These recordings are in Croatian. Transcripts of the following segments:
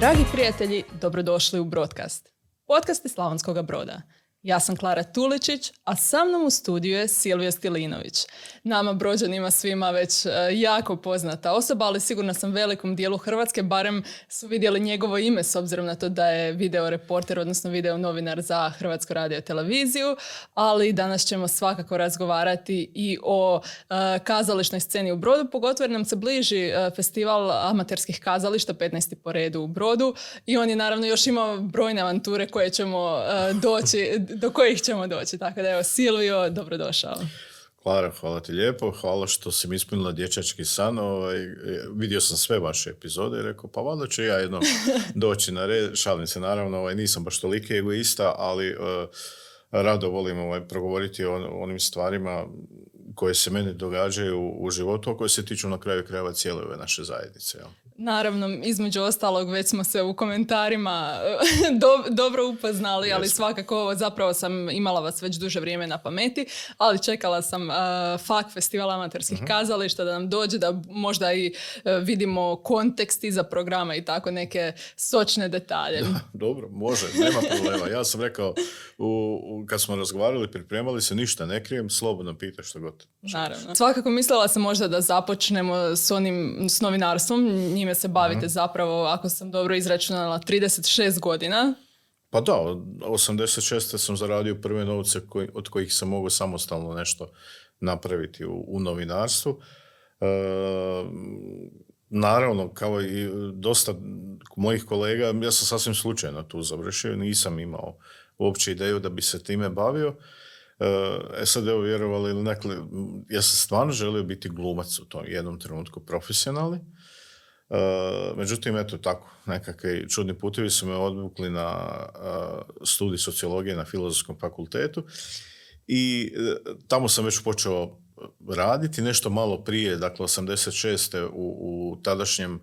Dragi prijatelji, dobrodošli u Broadcast. Podcast iz Slavonskog broda. Ja sam Klara Tuličić, a sa mnom u studiju je Silvija Stilinović. Nama brođanima svima već e, jako poznata osoba, ali sigurno sam velikom dijelu Hrvatske, barem su vidjeli njegovo ime s obzirom na to da je video reporter, odnosno video novinar za Hrvatsku radio televiziju, ali danas ćemo svakako razgovarati i o e, kazališnoj sceni u Brodu, pogotovo jer nam se bliži e, festival amaterskih kazališta, 15. po redu u Brodu i on je naravno još imao brojne avanture koje ćemo doći do kojih ćemo doći. Tako da evo, Silvio, dobrodošao. Klara, hvala ti lijepo. Hvala što si mi ispunila dječački san. Ovaj, vidio sam sve vaše epizode i rekao, pa valjda ću ja jedno doći na red. Šalim se, naravno, ovaj, nisam baš toliki egoista, ali uh, rado volim ovaj, progovoriti o onim stvarima koje se meni događaju u životu, a koje se tiču na kraju krajeva cijele ove naše zajednice. Jel? Naravno, između ostalog već smo se u komentarima dobro upoznali, ali svakako zapravo sam imala vas već duže vrijeme na pameti, ali čekala sam uh, FAK festival amaterskih uh kazališta da nam dođe da možda i uh, vidimo kontekst iza programa i tako neke sočne detalje. dobro, može, nema problema. Ja sam rekao, u, kad smo razgovarali, pripremali se, ništa ne krijem, slobodno pita što god. Naravno. Svakako mislila sam možda da započnemo s onim, s novinarstvom, njime se bavite zapravo, ako sam dobro izračunala, 36 godina. Pa da, od 86. sam zaradio prve novce od kojih sam mogao samostalno nešto napraviti u, u novinarstvu. E, naravno, kao i dosta mojih kolega, ja sam sasvim slučajno tu završio, nisam imao uopće ideju da bi se time bavio. E, e sad, evo, vjerovali ili nekle, ja sam stvarno želio biti glumac u tom jednom trenutku profesionalni. Uh, međutim, eto tako, nekakvi čudni putevi su me odvukli na uh, studij sociologije na filozofskom fakultetu i uh, tamo sam već počeo raditi nešto malo prije, dakle 86. u, u tadašnjem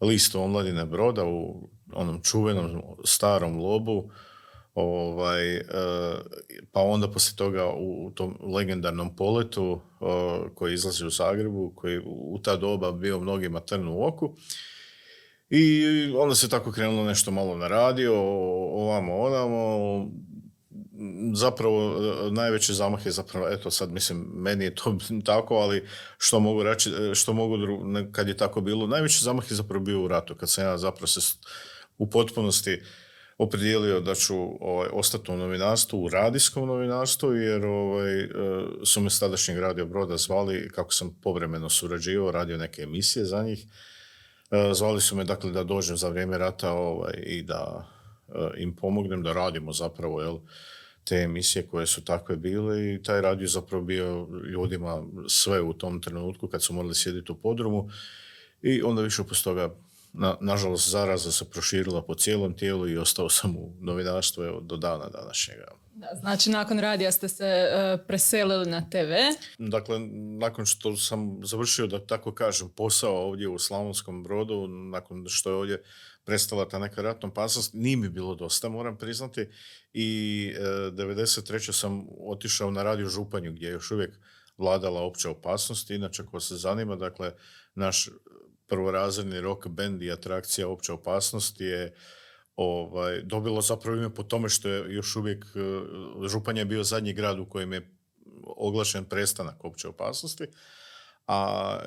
listu omladine Broda, u onom čuvenom starom lobu, Ovaj, e, pa onda poslije toga u tom legendarnom poletu koji izlazi u Zagrebu, koji u ta doba bio mnogima trn u oku. I onda se tako krenulo nešto malo na radio, ovamo, onamo. Zapravo, najveći zamah je zapravo, eto sad mislim, meni je to tako, ali što mogu reći, što mogu, kad je tako bilo, najveći zamah je zapravo bio u ratu, kad sam ja zapravo se u potpunosti opredijelio da ću ovaj, ostati u novinarstvu, u radijskom novinarstvu, jer ovaj, e, su me s tadašnjeg radio Broda zvali, kako sam povremeno surađivao, radio neke emisije za njih. E, zvali su me dakle da dođem za vrijeme rata ovaj, i da e, im pomognem da radimo zapravo jel, te emisije koje su takve bile i taj radio zapravo bio ljudima sve u tom trenutku kad su morali sjediti u podrumu i onda više posto toga na, nažalost, zaraza se proširila po cijelom tijelu i ostao sam u novinarstvu evo, do dana današnjega. Da, znači, nakon radija ste se e, preselili na TV? Dakle, nakon što sam završio, da tako kažem, posao ovdje u Slavonskom brodu, nakon što je ovdje prestala ta neka ratna opasnost, nije mi bilo dosta, moram priznati. I e, 93. sam otišao na radio Županju, gdje je još uvijek vladala opća opasnost. Inače, ko se zanima, dakle, naš prvorazredni rock band i atrakcija opća opasnost je ovaj, dobilo zapravo ime po tome što je još uvijek e, Županja je bio zadnji grad u kojem je oglašen prestanak opće opasnosti. A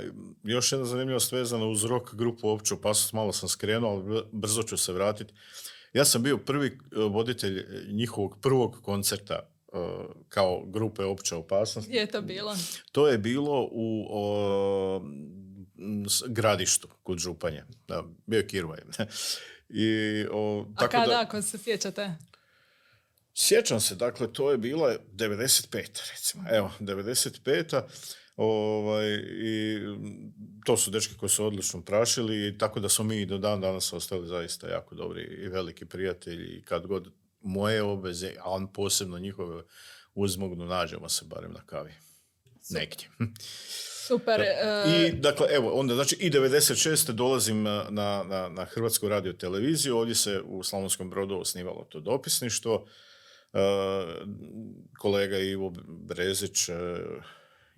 još jedna zanimljivost vezana uz rock grupu opće opasnost, malo sam skrenuo, ali brzo ću se vratiti. Ja sam bio prvi e, voditelj njihovog prvog koncerta e, kao grupe opće opasnosti. Gdje je to bilo? To je bilo u gradištu kod Županje. Da, bio je Kirvaj. I, o, A kada, da, ako se sjećate? Sjećam se, dakle, to je bila 95. recimo. Evo, 95. Ovaj, I to su dečki koji su odlično prašili i tako da smo mi do dan danas ostali zaista jako dobri i veliki prijatelji i kad god moje obveze, a on posebno njihove uzmognu, nađemo se barem na kavi. Negdje. Super. I e, dakle, evo, onda znači i 96. dolazim na, na, na Hrvatsku radio televiziju, ovdje se u Slavonskom brodu osnivalo to dopisništvo. E, kolega Ivo Brezić e,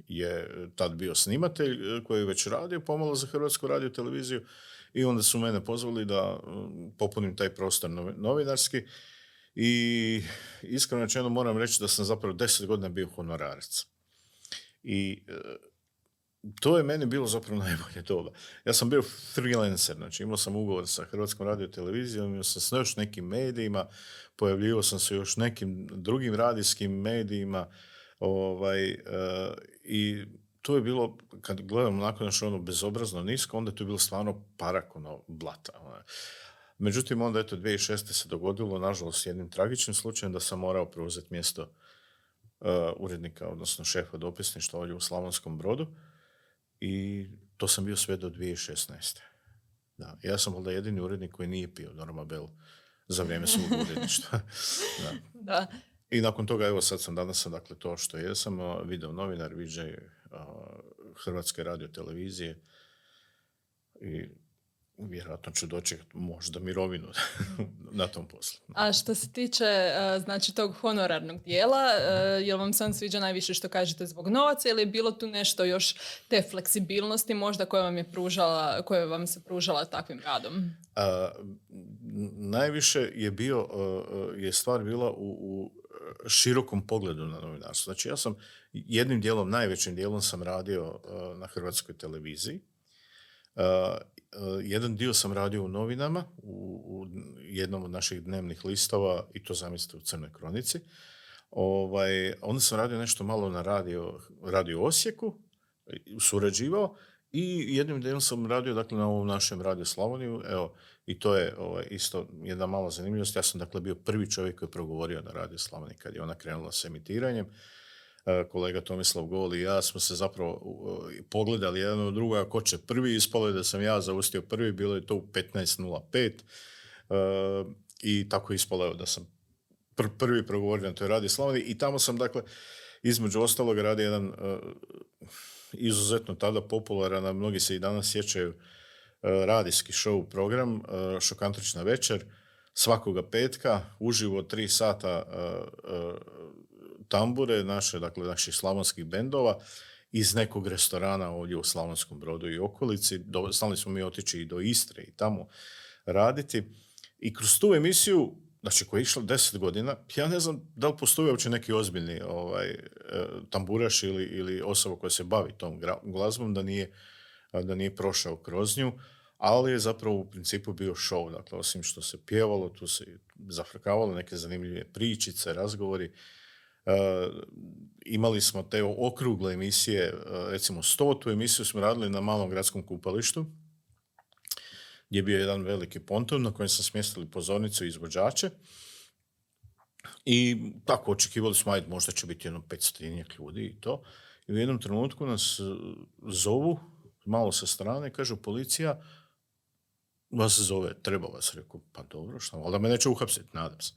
je tad bio snimatelj e, koji je već radio pomalo za Hrvatsku radio televiziju i onda su mene pozvali da popunim taj prostor novinarski i iskreno rečeno moram reći da sam zapravo deset godina bio honorarac. I to je meni bilo zapravo najbolje doba. Ja sam bio freelancer, znači imao sam ugovor sa Hrvatskom radio televizijom, imao sam s još nekim medijima, pojavljivao sam se još nekim drugim radijskim medijima ovaj, uh, i to je bilo, kad gledam nakon što ono bezobrazno nisko, onda je to bilo stvarno parakono blata. Ono. Međutim, onda eto 2006. se dogodilo, nažalost, jednim tragičnim slučajem da sam morao preuzeti mjesto uh, urednika, odnosno šefa dopisništva ovdje u Slavonskom brodu i to sam bio sve do 2016. Da. Ja sam onda jedini urednik koji nije pio Norma Bell za vrijeme svog uredništva. da. da. I nakon toga, evo sad sam danas dakle to što jesam, video novinar, viđaj Hrvatske radio televizije i vjerojatno ću doći možda mirovinu na tom poslu. A što se tiče e, znači tog honorarnog dijela, e, jel vam sam sviđa najviše što kažete zbog novaca ili je bilo tu nešto još te fleksibilnosti možda koja vam je pružala, koja vam se pružala takvim radom? A, najviše je bio, e, je stvar bila u, u širokom pogledu na novinarstvo. Znači ja sam jednim dijelom, najvećim dijelom sam radio na hrvatskoj televiziji jedan dio sam radio u novinama, u, jednom od naših dnevnih listova i to zamislite u Crnoj kronici. Ovaj, onda sam radio nešto malo na radio, radio Osijeku, surađivao i jednim dijelom sam radio dakle, na ovom našem radio Slavoniju. Evo, I to je ovaj, isto jedna mala zanimljivost. Ja sam dakle bio prvi čovjek koji je progovorio na radio Slavoniji kad je ona krenula s emitiranjem. E, kolega Tomislav Gol i ja smo se zapravo pogledali jedan od druga ko će prvi, ispalo da sam ja zaustio prvi, bilo je to u 15.05 e, i tako ispalo je da sam prvi progovorio na toj radi Slavoni i tamo sam dakle između ostalog radi jedan e, izuzetno tada popularan, a mnogi se i danas sjećaju radijski show program Šokantrična večer svakoga petka uživo tri sata tambure naše, dakle naših slavonskih bendova iz nekog restorana ovdje u Slavonskom brodu i okolici. Do, smo mi otići i do Istre i tamo raditi. I kroz tu emisiju, znači koja je išla deset godina, ja ne znam da li postoji uopće neki ozbiljni ovaj, e, tamburaš ili, ili osoba koja se bavi tom glazbom da nije, da nije prošao kroz nju, ali je zapravo u principu bio show. Dakle, osim što se pjevalo, tu se zafrkavalo neke zanimljive pričice, razgovori imali smo te okrugle emisije, eh, recimo stotu emisiju smo radili na malom gradskom kupalištu, gdje je bio jedan veliki ponton na kojem smo smjestili pozornicu i izvođače. I tako očekivali smo, ajde, možda će biti jedno 500 ljudi i to. I u jednom trenutku nas eh, zovu, malo sa strane, kažu policija, vas zove, treba vas, rekao, pa dobro, šta, ali da me neće uhapsiti, nadam se.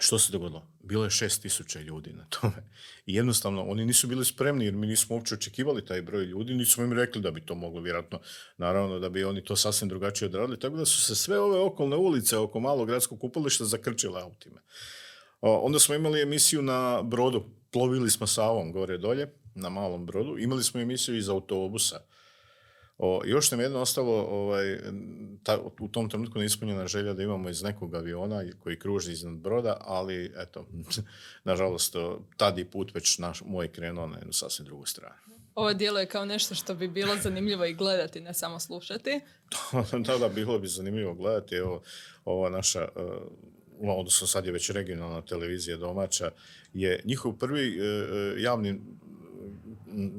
Što se dogodilo? Bilo je šest tisuća ljudi na tome. I jednostavno, oni nisu bili spremni jer mi nismo uopće očekivali taj broj ljudi, nismo im rekli da bi to moglo, vjerojatno, naravno da bi oni to sasvim drugačije odradili, tako da su se sve ove okolne ulice oko malog gradskog kupališta zakrčile autima. onda smo imali emisiju na brodu, plovili smo Savom gore dolje, na malom brodu, imali smo emisiju iz autobusa, o, još nam jedno ostalo ovaj, ta, u tom trenutku neispunjena želja da imamo iz nekog aviona koji kruži iznad broda, ali eto, nažalost, tad je put već naš, moj krenuo na jednu sasvim drugu stranu. Ovo djelo je kao nešto što bi bilo zanimljivo i gledati, ne samo slušati. da, da, bilo bi zanimljivo gledati. Evo, ova naša, uh, odnosno sad je već regionalna televizija domaća, je njihov prvi uh, javni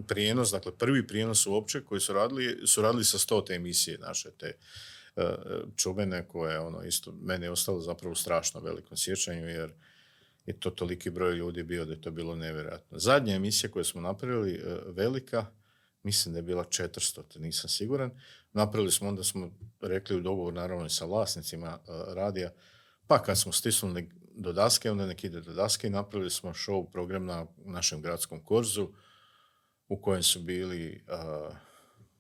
prijenos, dakle prvi prijenos uopće koji su radili, su radili sa stote emisije naše te uh, čubene koje ono isto meni je ostalo zapravo strašno velikom sjećanju jer je to toliki broj ljudi bio da je to bilo nevjerojatno. Zadnja emisija koju smo napravili e, velika, mislim da je bila 400, nisam siguran. Napravili smo, onda smo rekli u dogovor naravno i sa vlasnicima uh, radija, pa kad smo stisnuli do daske, onda nek ide do daske i napravili smo show program na našem gradskom korzu u kojem su bili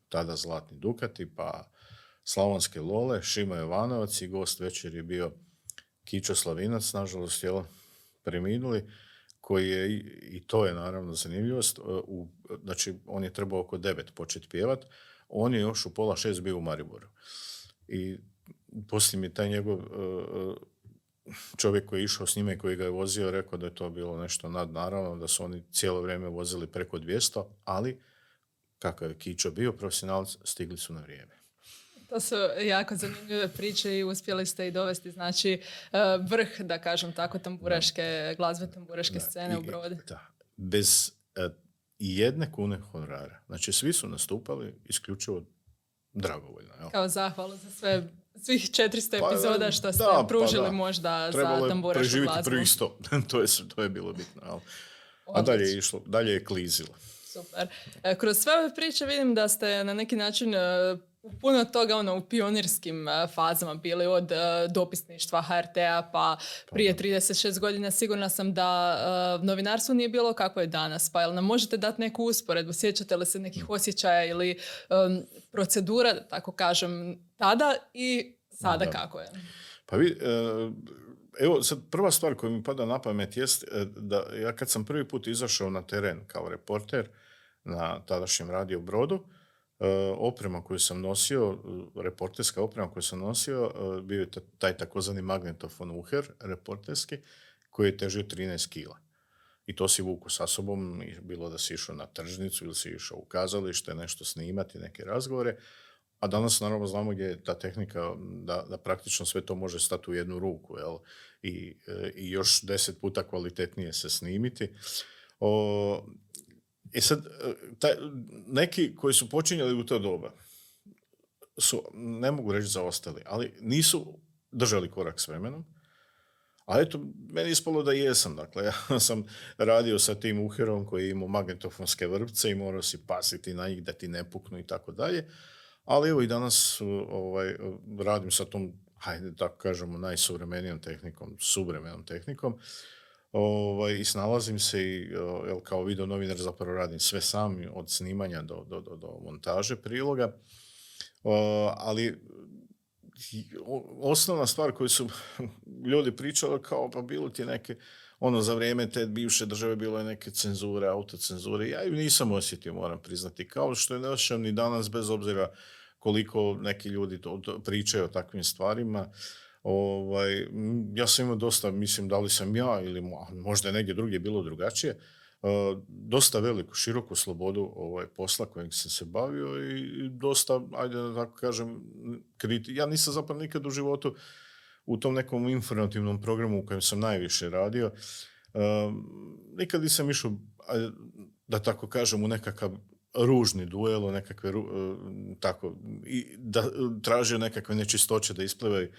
tada Zlatni Dukati, pa Slavonske Lole, Šima Jovanovac i gost večer je bio Kičo Slavinac, nažalost, jel, preminuli, koji je, i to je naravno zanimljivost, u, znači on je trebao oko devet početi pjevat, on je još u pola šest bio u Mariboru. I poslije mi taj njegov čovjek koji je išao s njime i koji ga je vozio rekao da je to bilo nešto nadnaravno, da su oni cijelo vrijeme vozili preko 200, ali kakav je Kičo bio profesionalac, stigli su na vrijeme. To su jako zanimljive priče i uspjeli ste i dovesti znači e, vrh, da kažem tako, tamburaške, glazbe tamburaške scene u Brodi. Da, bez uh, jedne kune honorara. Znači svi su nastupali isključivo dragovoljno. Jel? Kao zahvala za sve svih 400 pa, epizoda što ste pa pružili pa, možda Trebalo za tamburašku glazbu. prvih sto. to, je, to je bilo bitno. Jel? A dalje je išlo, dalje je klizilo. Super. E, kroz sve ove priče vidim da ste na neki način e, puno toga ono, u pionirskim e, fazama bili od dopisništva HRT-a pa, pa prije 36 godina sigurna sam da novinarstvo nije bilo kako je danas. Pa jel nam možete dati neku usporedbu? Sjećate li se nekih osjećaja ili procedura, da tako kažem, tada i sada kako je? Pa vi, evo, sad prva stvar koja mi pada na pamet jest da ja kad sam prvi put izašao na teren kao reporter na tadašnjem radio Brodu, oprema koju sam nosio, reporterska oprema koju sam nosio, bio je taj takozvani magnetofon Uher, reporterski, koji je težio 13 kila. I to si vuku sa sobom, bilo da si išao na tržnicu ili si išao u kazalište, nešto snimati, neke razgovore. A danas naravno znamo gdje je ta tehnika da, da praktično sve to može stati u jednu ruku jel? I, i još deset puta kvalitetnije se snimiti. O, I sad, e, taj, neki koji su počinjali u to doba su, ne mogu reći zaostali, ali nisu držali korak s vremenom. A eto, meni ispalo da jesam. Dakle, ja sam radio sa tim uherom koji je imao magnetofonske vrpce i morao si pasiti na njih da ti ne puknu i tako dalje. Ali evo i danas ovaj, radim sa tom, hajde tako kažemo, najsuvremenijom tehnikom, suvremenom tehnikom. Ovaj, I snalazim se i jel, kao video novinar zapravo radim sve sam, od snimanja do, do, do, do montaže priloga. O, ali osnovna stvar koju su ljudi pričali kao pa bilo ti neke ono za vrijeme te bivše države bilo je neke cenzure, autocenzure. Ja ju nisam osjetio, moram priznati. Kao što je ne osjećam ni danas, bez obzira koliko neki ljudi to, to pričaju o takvim stvarima. Ovaj, ja sam imao dosta, mislim, da li sam ja ili možda je negdje drugdje bilo drugačije, dosta veliku, široku slobodu ovaj, posla kojeg sam se bavio i dosta, ajde da tako kažem, kriti. Ja nisam zapravo nikad u životu u tom nekom informativnom programu u kojem sam najviše radio, nikad nisam išao, da tako kažem, u nekakav ružni duel, nekakve, tako, i da tražio nekakve nečistoće da isplivaju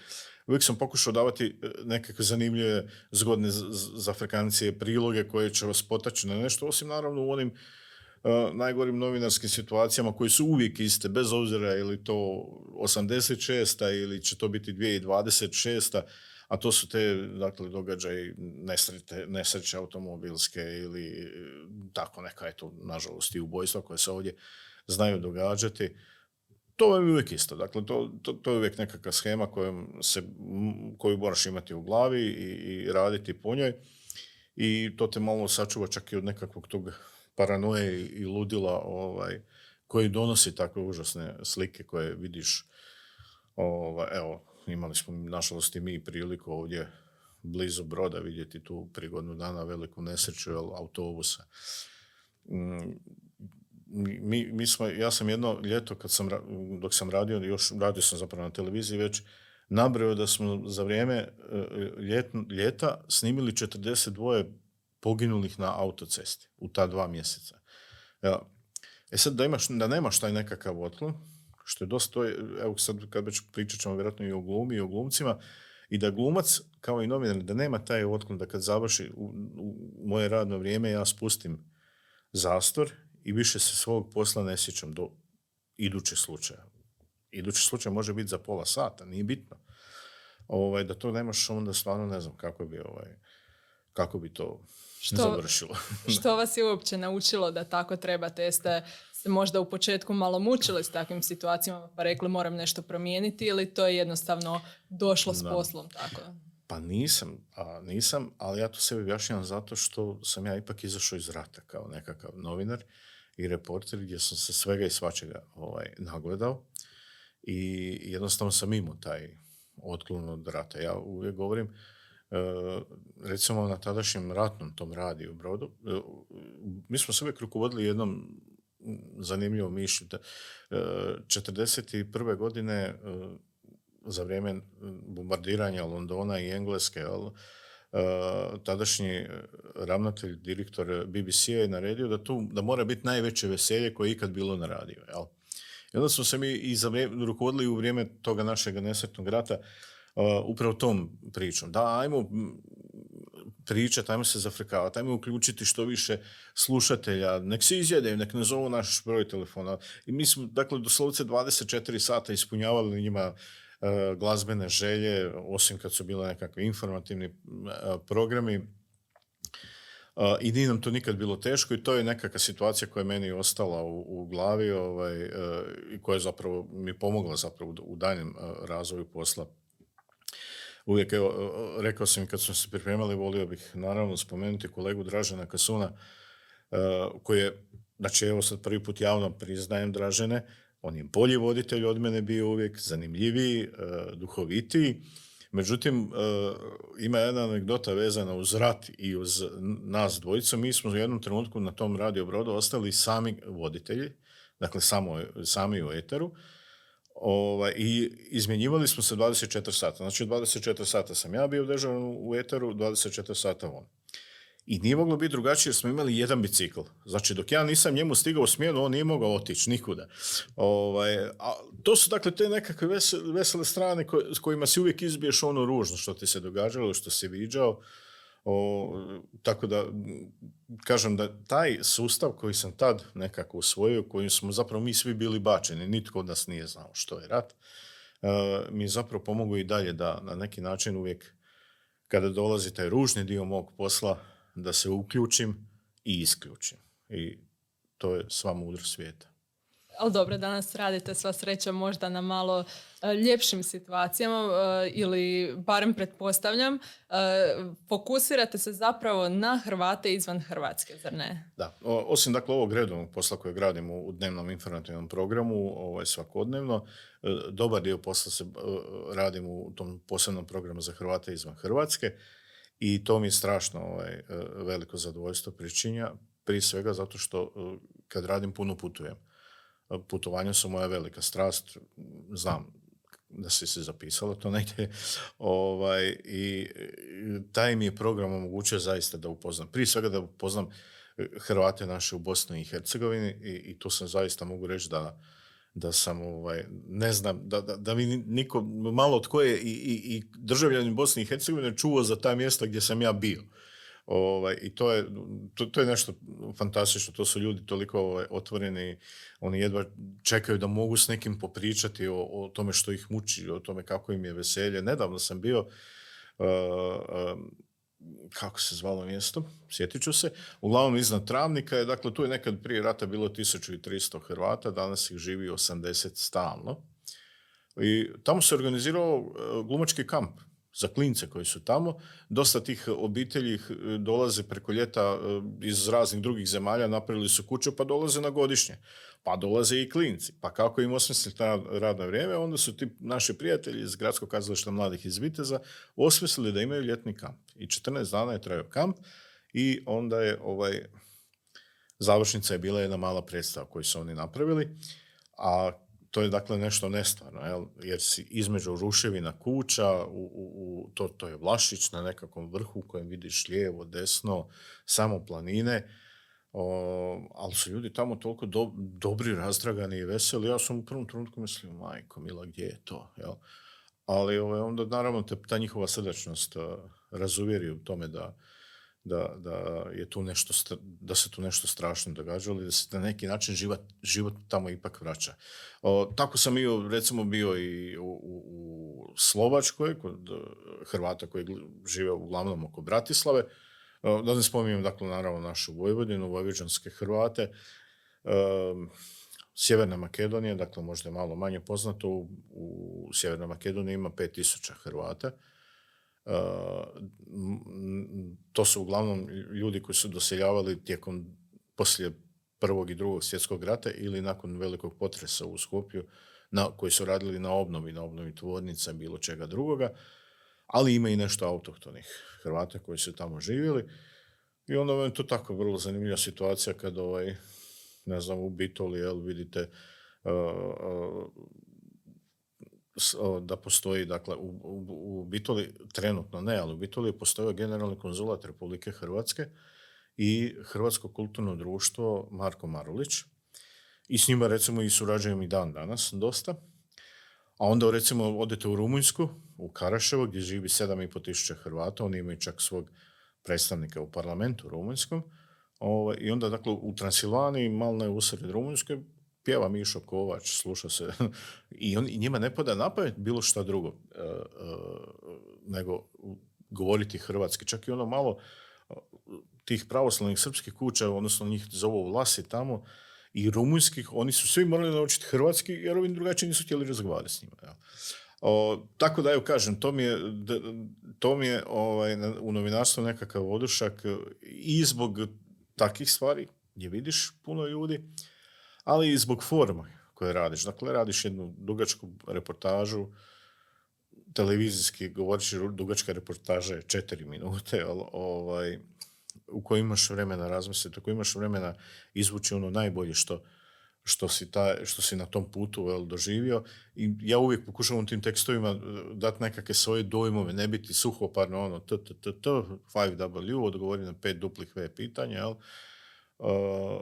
uvijek sam pokušao davati e, nekakve zanimljive, zgodne za frekancije priloge koje će vas potaći na nešto, osim naravno u onim uh, najgorim novinarskim situacijama koji su uvijek iste, bez obzira ili to 86. ili će to biti 2026. A to su te dakle, događaji nesreće, nesreće automobilske ili e, tako neka, eto, nažalost, i ubojstva koje se ovdje znaju događati to je uvijek isto. Dakle, to, to, to je uvijek nekakva schema se, koju moraš imati u glavi i, i raditi po njoj. I to te malo sačuva čak i od nekakvog tog paranoje i ludila ovaj, koji donosi takve užasne slike koje vidiš. Ovaj, evo, imali smo, nažalost, i mi priliku ovdje blizu broda vidjeti tu prigodnu dana veliku nesreću autobusa. Mm, mi, mi smo, ja sam jedno ljeto kad sam, dok sam radio, još radio sam zapravo na televiziji već, nabrao da smo za vrijeme e, ljet, ljeta snimili 42 poginulih na autocesti u ta dva mjeseca. E sad da, imaš, da nemaš taj nekakav otklon, što je dosta, je, evo sad kad već pričat ćemo vjerojatno i o glumi i o glumcima, i da glumac, kao i novinar, da nema taj otklon, da kad završi u, u moje radno vrijeme ja spustim zastor i više se svog posla ne sjećam do idućeg slučaja. Idući slučaj može biti za pola sata, nije bitno. Ovaj, da to nemaš, onda stvarno ne znam kako bi, ovaj, kako bi to što, završilo. što vas je uopće naučilo da tako trebate? Jeste možda u početku malo mučili s takvim situacijama pa rekli moram nešto promijeniti ili to je jednostavno došlo s poslom tako? Pa nisam, a nisam, ali ja to sebi objašnjavam zato što sam ja ipak izašao iz rata kao nekakav novinar i reporter gdje sam se svega i svačega ovaj, nagledao i jednostavno sam imao taj otklon od rata. Ja uvijek govorim, e, recimo na tadašnjem ratnom tom radiju Brodu, e, mi smo se uvijek rukovodili jednom zanimljivom mišlju. 1941. godine za vrijeme bombardiranja Londona i Engleske, ali, tadašnji ravnatelj, direktor BBC-a je naredio da, tu, da mora biti najveće veselje koje je ikad bilo na radiju. Jel? I onda smo se mi i rukovodili u vrijeme toga našeg nesretnog rata upravo tom pričom. Da, ajmo pričati, ajmo se zafrkavati, ajmo uključiti što više slušatelja, nek se izjedaju, nek ne zovu naš broj telefona. I mi smo, dakle, doslovce 24 sata ispunjavali njima glazbene želje, osim kad su bile nekakvi informativni e, programi. E, I nije nam to nikad bilo teško i to je nekakva situacija koja je meni ostala u, glavi ovaj, i koja je zapravo mi pomogla zapravo u daljem razvoju posla. Uvijek, evo, rekao sam kad smo se pripremali, volio bih naravno spomenuti kolegu Dražena Kasuna, koji je, znači evo sad prvi put javno priznajem Dražene, on je bolji voditelj od mene bio uvijek, zanimljiviji, e, duhovitiji. Međutim, e, ima jedna anegdota vezana uz rat i uz nas dvojicu. Mi smo u jednom trenutku na tom radio brodu ostali sami voditelji, dakle samo, sami u eteru. Ovaj, I izmjenjivali smo se 24 sata. Znači 24 sata sam ja bio dežuran u eteru, 24 sata on. I nije moglo biti drugačije jer smo imali jedan bicikl. Znači, dok ja nisam njemu stigao u smjenu, on nije mogao otići nikuda. Ovaj, a to su dakle te nekakve vesele, vesele strane s kojima si uvijek izbiješ ono ružno što ti se događalo, što si viđao. O, tako da, kažem da taj sustav koji sam tad nekako usvojio, kojim smo zapravo mi svi bili bačeni, nitko od nas nije znao što je rat, uh, mi zapravo pomogu i dalje da na neki način uvijek kada dolazi taj ružni dio mog posla, da se uključim i isključim. I to je sva mudrost svijeta. Ali dobro, danas radite sva sreća možda na malo e, ljepšim situacijama e, ili barem pretpostavljam, e, fokusirate se zapravo na Hrvate izvan Hrvatske, zar ne? Da, osim dakle ovog redovnog posla kojeg radimo u dnevnom informativnom programu, ovaj, svakodnevno, dobar dio posla se radimo u tom posebnom programu za Hrvate izvan Hrvatske i to mi je strašno ovaj, e, veliko zadovoljstvo pričinja, prije svega zato što e, kad radim puno putujem. E, putovanja su moja velika strast, znam da si se zapisala to negdje, ovaj, i taj mi je program omogućio zaista da upoznam, prije svega da upoznam Hrvate naše u Bosni i Hercegovini i, i tu sam zaista mogu reći da da sam, ovaj, ne znam, da, da, da mi niko, malo tko je i, i, i državljanin Bosne i Hercegovine čuo za ta mjesta gdje sam ja bio. Ovaj, I to je, to, to, je nešto fantastično, to su ljudi toliko ovaj, otvoreni, oni jedva čekaju da mogu s nekim popričati o, o tome što ih muči, o tome kako im je veselje. Nedavno sam bio uh, kako se zvalo mjesto, sjetit ću se, uglavnom iznad Travnika je, dakle tu je nekad prije rata bilo 1300 Hrvata, danas ih živi 80 stalno. I tamo se organizirao e, glumački kamp za klince koji su tamo. Dosta tih obitelji dolaze preko ljeta e, iz raznih drugih zemalja, napravili su kuću pa dolaze na godišnje. Pa dolaze i klinci. Pa kako im osmisliti radno vrijeme, onda su ti naši prijatelji iz Gradskog kazališta mladih iz Viteza osmislili da imaju ljetni kamp. I 14 dana je trajao kamp i onda je ovaj završnica je bila jedna mala predstava koju su oni napravili. A to je dakle nešto nestvarno, jel? jer si između ruševina kuća, u, u, to, to je Vlašić na nekakvom vrhu u kojem vidiš lijevo, desno, samo planine, o, ali su ljudi tamo toliko dobri, razdragani i veseli. Ja sam u prvom trenutku mislio, majko mila, gdje je to? Jel? Ali ovaj, onda naravno te, ta njihova srdačnost razuvjeri u tome da da, da, je tu nešto, da se tu nešto strašno događalo i da se na neki način život, život tamo ipak vraća. O, tako sam i recimo bio i u, u, Slovačkoj, kod e, Hrvata koji žive uglavnom oko Bratislave, da ne spominjem, dakle, naravno našu Vojvodinu, vojvođanske Hrvate, Sjeverna Makedonija, dakle možda je malo manje poznato, u, u Sjevernoj Makedoniji ima 5000 Hrvata, to su uglavnom ljudi koji su doseljavali tijekom poslije prvog i drugog svjetskog rata ili nakon velikog potresa u Skopju na, koji su radili na obnovi, na obnovi tvornica, bilo čega drugoga, ali ima i nešto autohtonih Hrvata koji su tamo živjeli. I onda je to tako vrlo zanimljiva situacija kad ovaj, ne znam, u Bitoli, jel, vidite uh, uh, da postoji, dakle, u, u, u Bitoli, trenutno ne, ali u Bitoli postoji generalni konzulat Republike Hrvatske i Hrvatsko kulturno društvo Marko Marulić, i s njima recimo i surađujem i dan danas dosta. A onda recimo odete u Rumunjsku, u Karaševo gdje živi 7,5 tisuća Hrvata, oni imaju čak svog predstavnika u parlamentu rumunjskom. Ovaj, I onda dakle u Transilvaniji, malo je usred Rumunjske, pjeva Mišo Kovač, sluša se. I, on, I njima ne pada na bilo šta drugo e, e, nego govoriti hrvatski. Čak i ono malo e, tih pravoslavnih srpskih kuća, odnosno njih zovu vlasi tamo, i rumunjskih, oni su svi morali naučiti hrvatski jer ovi drugačije nisu htjeli razgovarati s njima. O, tako da, evo kažem, to mi je, to mi je ovaj, u novinarstvu nekakav odušak i zbog takvih stvari gdje vidiš puno ljudi, ali i zbog forma koje radiš. Dakle, radiš jednu dugačku reportažu, televizijski, govoriš dugačka reportaža je četiri minute, ali, ovaj, u kojoj imaš vremena razmisliti, u kojoj imaš vremena izvući ono najbolje što, što si, ta, što si na tom putu vel, doživio. I ja uvijek pokušavam u tim tekstovima e, dati nekakve svoje dojmove, ne biti suhoparno ono t, t, t, t, 5W, odgovori na pet duplih V pitanja, jel? Uh,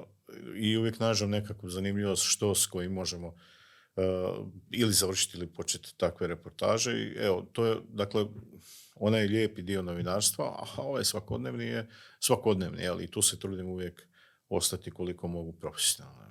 I uvijek nađem nekakvu zanimljivost što s kojim možemo uh, ili završiti ili početi takve reportaže. I evo, to je, dakle, onaj lijepi dio novinarstva, a ovaj svakodnevni je svakodnevni, ali i tu se trudim uvijek ostati koliko mogu profesionalno.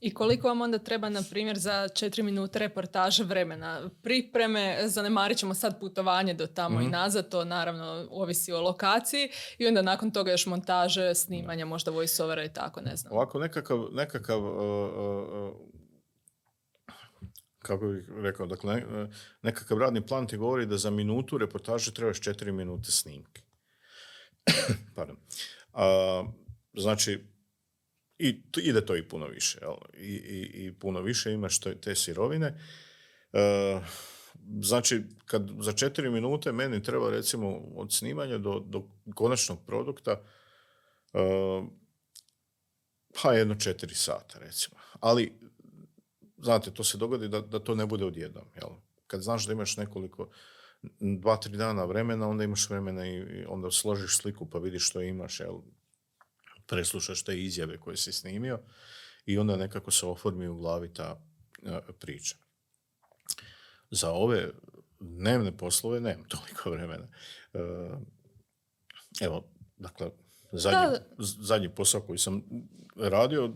I koliko vam onda treba, na primjer, za četiri minute reportaže vremena? Pripreme, zanemarit ćemo sad putovanje do tamo i mhm. nazad, to naravno ovisi o lokaciji i onda nakon toga još montaže, snimanja, možda voiceovera i tako, ne znam. Ovako nekakav, nekakav uh, uh, uh kako bih rekao, dakle, nekakav radni plan ti govori da za minutu reportaže trebaš četiri minute snimke. Pardon. A, znači, i ide to i puno više. Jel? I, i, I, puno više imaš te sirovine. E, znači, kad za četiri minute meni treba recimo od snimanja do, do konačnog produkta uh, pa jedno četiri sata recimo. Ali znate, to se dogodi da, da to ne bude odjednom. Jel? Kad znaš da imaš nekoliko, dva, tri dana vremena, onda imaš vremena i onda složiš sliku pa vidiš što imaš, jel? preslušaš te izjave koje si snimio i onda nekako se oformi u glavi ta e, priča. Za ove dnevne poslove nemam toliko vremena. E, evo, dakle, zadnji, zadnji posao koji sam radio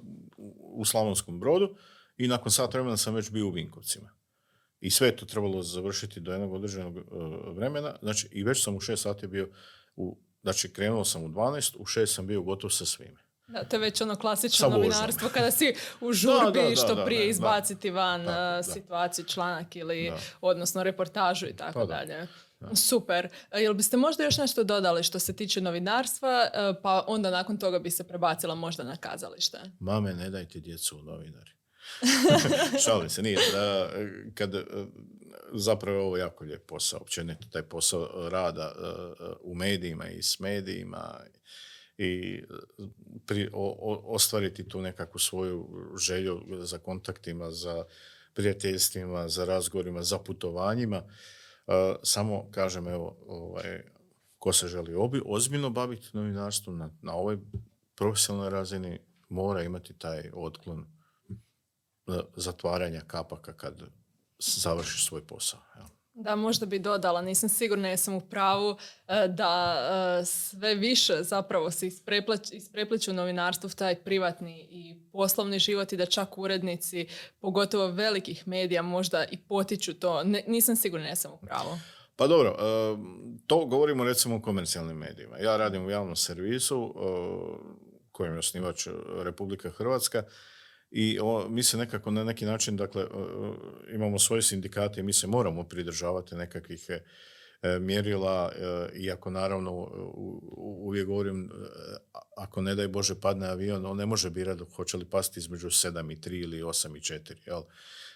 u Slavonskom brodu, i nakon sat vremena sam već bio u Vinkovcima. I sve je to trebalo završiti do jednog određenog e, vremena. Znači, i već sam u šest sati bio u, znači krenuo sam u 12, u šest sam bio gotov sa svime. Da, to je već ono klasično novinarstvo kada si u žurbi što prije izbaciti van e, situaciju, članak ili odnosno reportažu i tako pa dalje. Super. E, jel biste možda još nešto dodali što se tiče novinarstva, pa onda nakon toga bi se prebacila možda na kazalište? Mame, ne dajte djecu u novinari. Šalim se, nije. Da, kad, zapravo je ovo jako lijep posao, općenito taj posao rada e, u medijima i s medijima i pri, ostvariti tu nekakvu svoju želju za kontaktima, za prijateljstvima, za razgovorima, za putovanjima. E, samo kažem, evo, ovaj, ko se želi obi, ozbiljno baviti novinarstvom na, na ovoj profesionalnoj razini mora imati taj otklon zatvaranja kapaka kad završiš svoj posao. Da, možda bi dodala, nisam sigurna, jesam u pravu e, da e, sve više zapravo se isprepliču u novinarstvu taj privatni i poslovni život i da čak urednici, pogotovo velikih medija, možda i potiču to. nisam sigurna, jesam u pravu. Pa dobro, e, to govorimo recimo o komercijalnim medijima. Ja radim u javnom servisu kojem je osnivač Republika Hrvatska i mi se nekako na neki način, dakle, imamo svoje sindikate i mi se moramo pridržavati nekakvih e, mjerila, iako naravno uvijek govorim, ako ne daj Bože padne avion, on ne može birati hoće li pasti između 7 i 3 ili 8 i 4. Jel?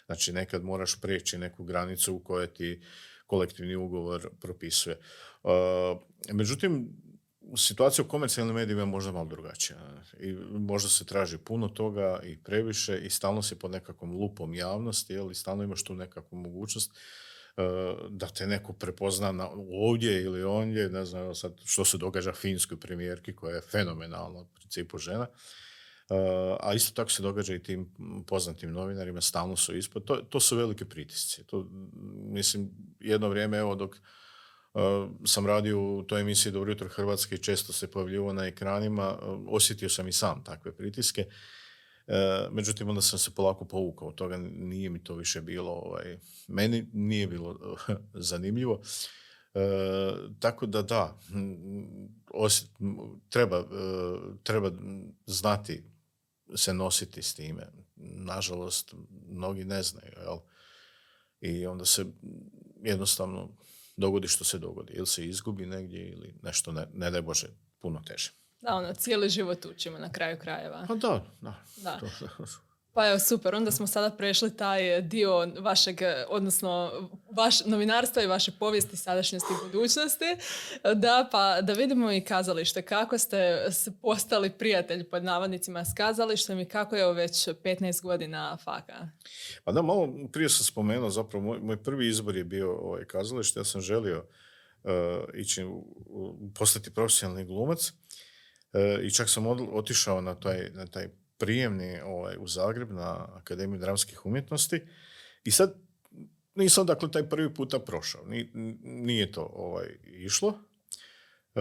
Znači nekad moraš preći neku granicu u kojoj ti kolektivni ugovor propisuje. Međutim, situacija u komercijalnim medijima je možda malo drugačija. I možda se traži puno toga i previše i stalno si pod nekakvom lupom javnosti, jel, i stalno imaš tu nekakvu mogućnost e, da te neko prepozna na, ovdje ili ondje, ne znam sad što se događa finskoj premijerki koja je fenomenalna u principu žena. E, a isto tako se događa i tim poznatim novinarima, stalno su ispod. To, to su velike pritisci. To, mislim, jedno vrijeme, evo dok sam radio u toj emisiji Dobro jutro Hrvatske i često se pojavljivo na ekranima, osjetio sam i sam takve pritiske. E, međutim, onda sam se polako povukao toga, nije mi to više bilo, ovaj, meni nije bilo zanimljivo. Tako da da, treba, e, treba znati se nositi s time. Nažalost, mnogi ne znaju, jel? I onda se jednostavno dogodi što se dogodi. Ili se izgubi negdje ili nešto, ne, ne daj Bože, puno teže. Da, ono, cijeli život učimo na kraju krajeva. Pa da, da. da. Pa evo, super. Onda smo sada prešli taj dio vašeg, odnosno vaš novinarstva i vaše povijesti, sadašnjosti i budućnosti. Da, pa da vidimo i kazalište. Kako ste postali prijatelj pod navodnicima s kazalištem i kako je već 15 godina faka? Pa da, malo prije sam spomenuo, zapravo moj, moj prvi izbor je bio ovaj kazalište. Ja sam želio uh, ići, postati profesionalni glumac. Uh, I čak sam otišao na taj, na taj prijemni ovaj, u Zagreb na Akademiju dramskih umjetnosti i sad nisam dakle taj prvi puta prošao. Nije to ovaj, išlo. E,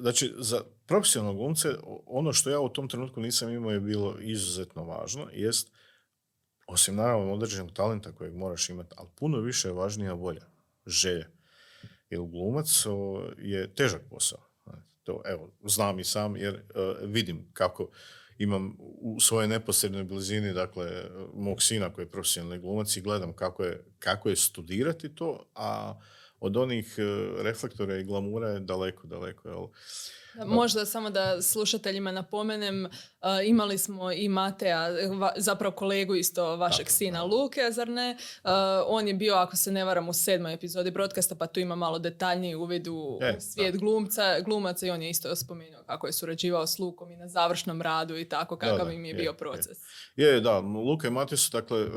znači, za profesionalnog glumce ono što ja u tom trenutku nisam imao je bilo izuzetno važno, jest osim naravno određenog talenta kojeg moraš imati, ali puno više je važnija volja, želja. Jer glumac je težak posao. To, evo, znam i sam jer e, vidim kako imam u svojoj neposrednoj blizini, dakle, mog sina koji je profesionalni glumac i gledam kako je, kako je studirati to, a od onih e, reflektora i glamura je daleko, daleko. Jel? Možda samo da slušateljima napomenem, uh, imali smo i Matea, zapravo kolegu isto vašeg sina Luke, zar ne? Uh, on je bio, ako se ne varam, u sedmoj epizodi broadcasta, pa tu ima malo detaljniji uvid u e, svijet glumca, glumaca i on je isto spomenuo kako je surađivao s Lukom i na završnom radu i tako, kakav im je, bio proces. Je, je da, Luka i Matej su, dakle, uh,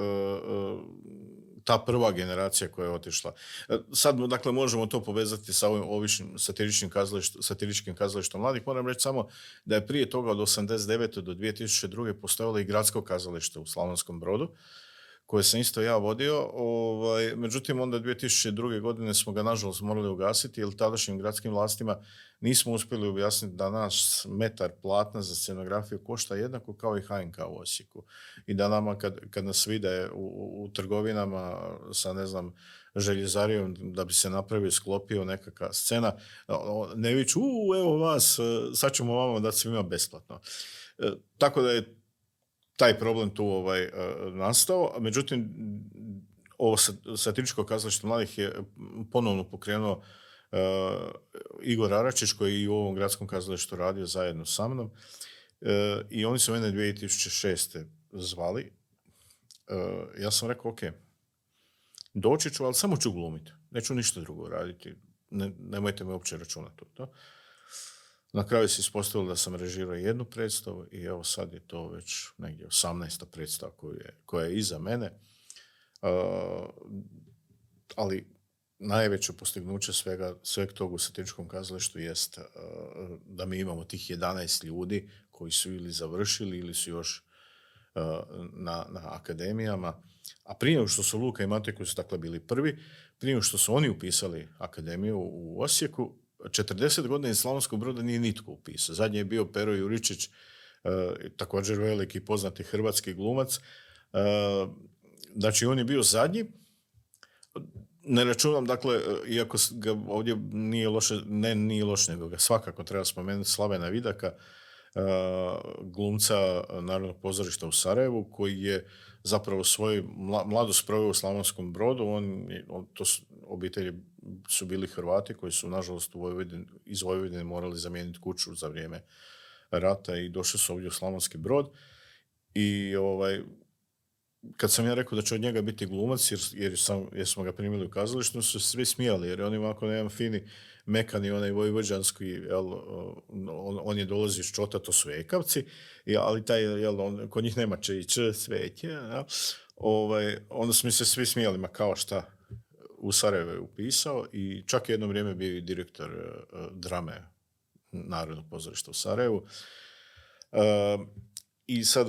ta prva generacija koja je otišla. E, sad, dakle, možemo to povezati sa ovim ovišnim satiričkim, kazalištom, satiričkim kazalištom mladih. Moram reći samo da je prije toga od 89. do 2002. postojalo i gradsko kazalište u Slavonskom brodu, koje sam isto ja vodio. Ovaj, međutim, onda 2002. godine smo ga nažalost morali ugasiti, jer tadašnjim gradskim vlastima nismo uspjeli objasniti da naš metar platna za scenografiju košta jednako kao i HNK u Osijeku. I da nama kad, kad nas vide u, u trgovinama sa, ne znam, željezarijom da bi se napravio, sklopio nekakva scena, ne viću, u, evo vas, sad ćemo vama dati svima besplatno. E, tako da je taj problem tu ovaj, e, nastao. Međutim, ovo satiričko kazalište mladih je ponovno pokrenuo uh, Igor Aračić koji je i u ovom gradskom kazalištu radio zajedno sa mnom. Uh, I oni su mene 2006. zvali. ja sam rekao, ok, doći ću, ali samo ću glumiti. Neću ništa drugo raditi. Ne, nemojte me uopće računati to. Na kraju se ispostavilo da sam režirao jednu predstavu i evo sad je to već negdje 18. predstava koju je, koja je iza mene. Uh, ali najveće postignuće svega, sveg tog u satiričkom kazalištu jest da mi imamo tih 11 ljudi koji su ili završili ili su još na, na akademijama. A prije što su Luka i Matej koji su dakle bili prvi, prije što su oni upisali akademiju u Osijeku, 40 godina iz Slavonskog broda nije nitko upisao. Zadnji je bio Pero Juričić, e, također veliki poznati hrvatski glumac. E, znači, on je bio zadnji. Ne računam, dakle, iako ga ovdje nije loše, ne nije loše, nego ga svakako treba spomenuti Slavena Vidaka, glumca Narodnog pozorišta u Sarajevu koji je zapravo svoju mladost proveo u Slavonskom brodu. On, on, to su, obitelji su bili Hrvati koji su nažalost u iz Vojvodine morali zamijeniti kuću za vrijeme rata i došli su ovdje u Slavonski brod. I ovaj, kad sam ja rekao da će od njega biti glumac, jer, jer, sam, jer smo ga primili u kazalištu, su se svi smijali, jer on ima ovako jedan fini, mekani, onaj vojvođanski, jel, on, on, je dolazi iz Čota, to su ekavci, ali taj, jel, on, kod njih nema če i ovaj, onda smo se svi smijali, ma kao šta, u Sarajevo je upisao i čak jedno vrijeme bio i direktor uh, drame Narodnog pozorišta u Sarajevu. Uh, i sad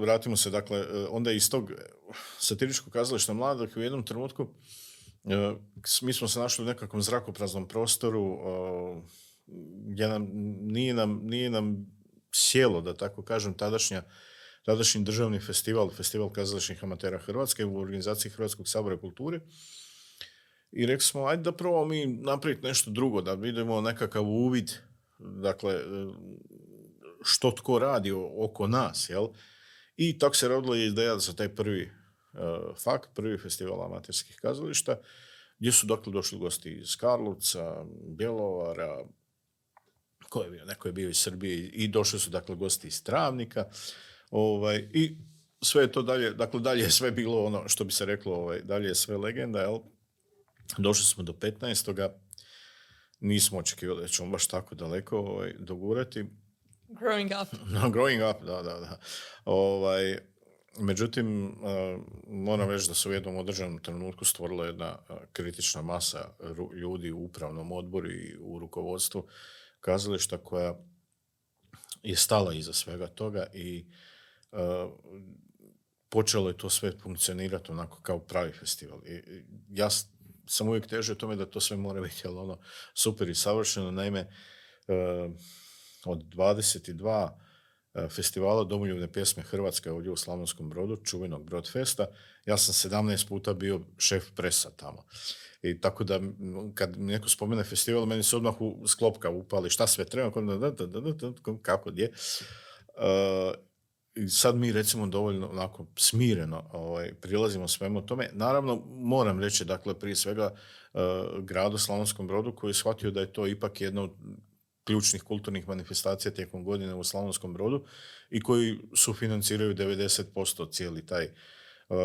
vratimo se, dakle, e, onda iz tog satiričkog kazališta mladog u jednom trenutku e, mi smo se našli u nekakvom zrakopraznom prostoru gdje nam, nije, nam, nije nam sjelo, da tako kažem, tadašnja tadašnji državni festival, festival kazališnih amatera Hrvatske u organizaciji Hrvatskog sabora kulture. I rekli smo, ajde da probamo mi napraviti nešto drugo, da vidimo nekakav uvid, dakle, što tko radi oko nas, jel? I tako se rodila ideja za taj prvi uh, fak, prvi festival amaterskih kazališta, gdje su dakle došli gosti iz Karlovca, Bjelovara, ko je bio, neko je bio iz Srbije i došli su dakle gosti iz Travnika, ovaj, i sve je to dalje, dakle dalje je sve bilo ono što bi se reklo, ovaj, dalje je sve legenda, jel? Došli smo do 15. Nismo očekivali da ćemo baš tako daleko ovaj, dogurati. Growing up. No, growing up, da, da, da. Ovaj, međutim, moram reći da se u jednom određenom trenutku stvorila jedna kritična masa ljudi u upravnom odboru i u rukovodstvu kazališta koja je stala iza svega toga i uh, počelo je to sve funkcionirati onako kao pravi festival. I, ja sam uvijek težio tome da to sve mora biti ono super i savršeno. Naime, od 22 e, festivala domoljubne pjesme Hrvatske ovdje u Slavonskom brodu, čuvenog Brodfesta. Ja sam 17 puta bio šef presa tamo. I tako da kad neko spomene festival, meni se odmah u sklopka upali šta sve treba, kako gdje. Uh, sad mi recimo dovoljno onako smireno ovaj, prilazimo svemu tome. Naravno, moram reći, dakle, prije svega uh, gradu Slavonskom brodu koji je shvatio da je to ipak jedno ključnih kulturnih manifestacija tijekom godine u Slavonskom brodu i koji sufinanciraju 90% cijeli taj uh,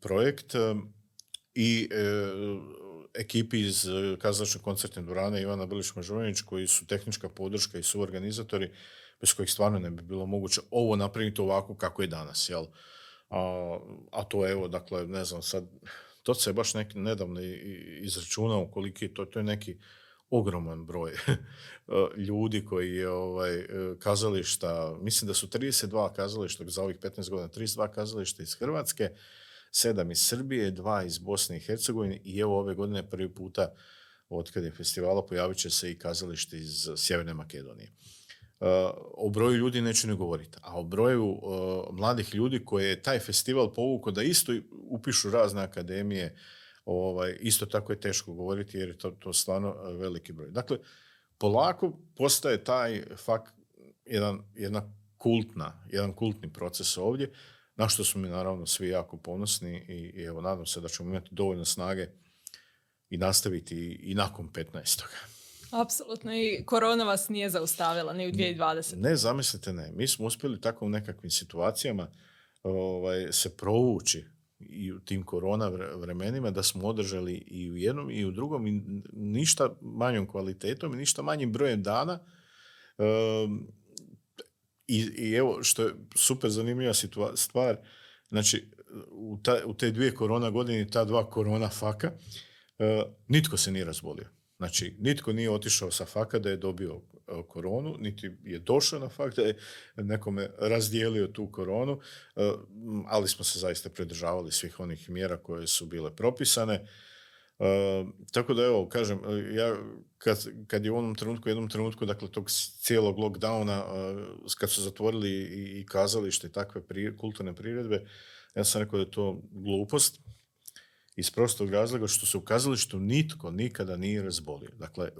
projekt i uh, ekipi iz kazališne koncertne dvorane Ivana Bilić Mažuranić koji su tehnička podrška i su organizatori bez kojih stvarno ne bi bilo moguće ovo napraviti ovako kako je danas, jel? A, a to evo, dakle, ne znam, sad, to se baš neki nedavno izračunao koliki je to, to je neki ogroman broj ljudi koji je ovaj, e, kazališta, mislim da su 32 kazališta za ovih 15 godina, 32 kazališta iz Hrvatske, sedam iz Srbije, dva iz Bosne i Hercegovine i evo ove godine prvi puta od kad je festivala pojavit će se i kazalište iz Sjeverne Makedonije. Uh, o broju ljudi neću ne govoriti, a o broju uh, mladih ljudi koje je taj festival povukao da isto upišu razne akademije, ovaj, isto tako je teško govoriti jer je to, to stvarno e, veliki broj. Dakle, polako postaje taj fakt jedan, jedna kultna, jedan kultni proces ovdje, na što smo mi naravno svi jako ponosni i, i evo nadam se da ćemo imati dovoljno snage i nastaviti i nakon 15. Apsolutno i korona vas nije zaustavila ni u 2020. Ne, zamislite ne. Mi smo uspjeli tako u nekakvim situacijama ovaj, se provući i u tim korona vremenima da smo održali i u jednom i u drugom i ništa manjom kvalitetom i ništa manjim brojem dana. Ehm, i, i, evo što je super zanimljiva stvar, znači u, ta, u te dvije korona godine ta dva korona faka, uh, nitko se nije razbolio. Znači, nitko nije otišao sa faka da je dobio e, koronu, niti je došao na fakt da je nekome razdijelio tu koronu, e, ali smo se zaista pridržavali svih onih mjera koje su bile propisane. E, tako da evo, kažem, ja kad, kad je u onom trenutku, jednom trenutku, dakle, tog cijelog lockdowna, kad su zatvorili i, kazalište i takve kulturne priredbe, ja sam rekao da je to glupost, Iz prostog razloga što se u kazalištu nitko nikada nije razbolio. Dakle,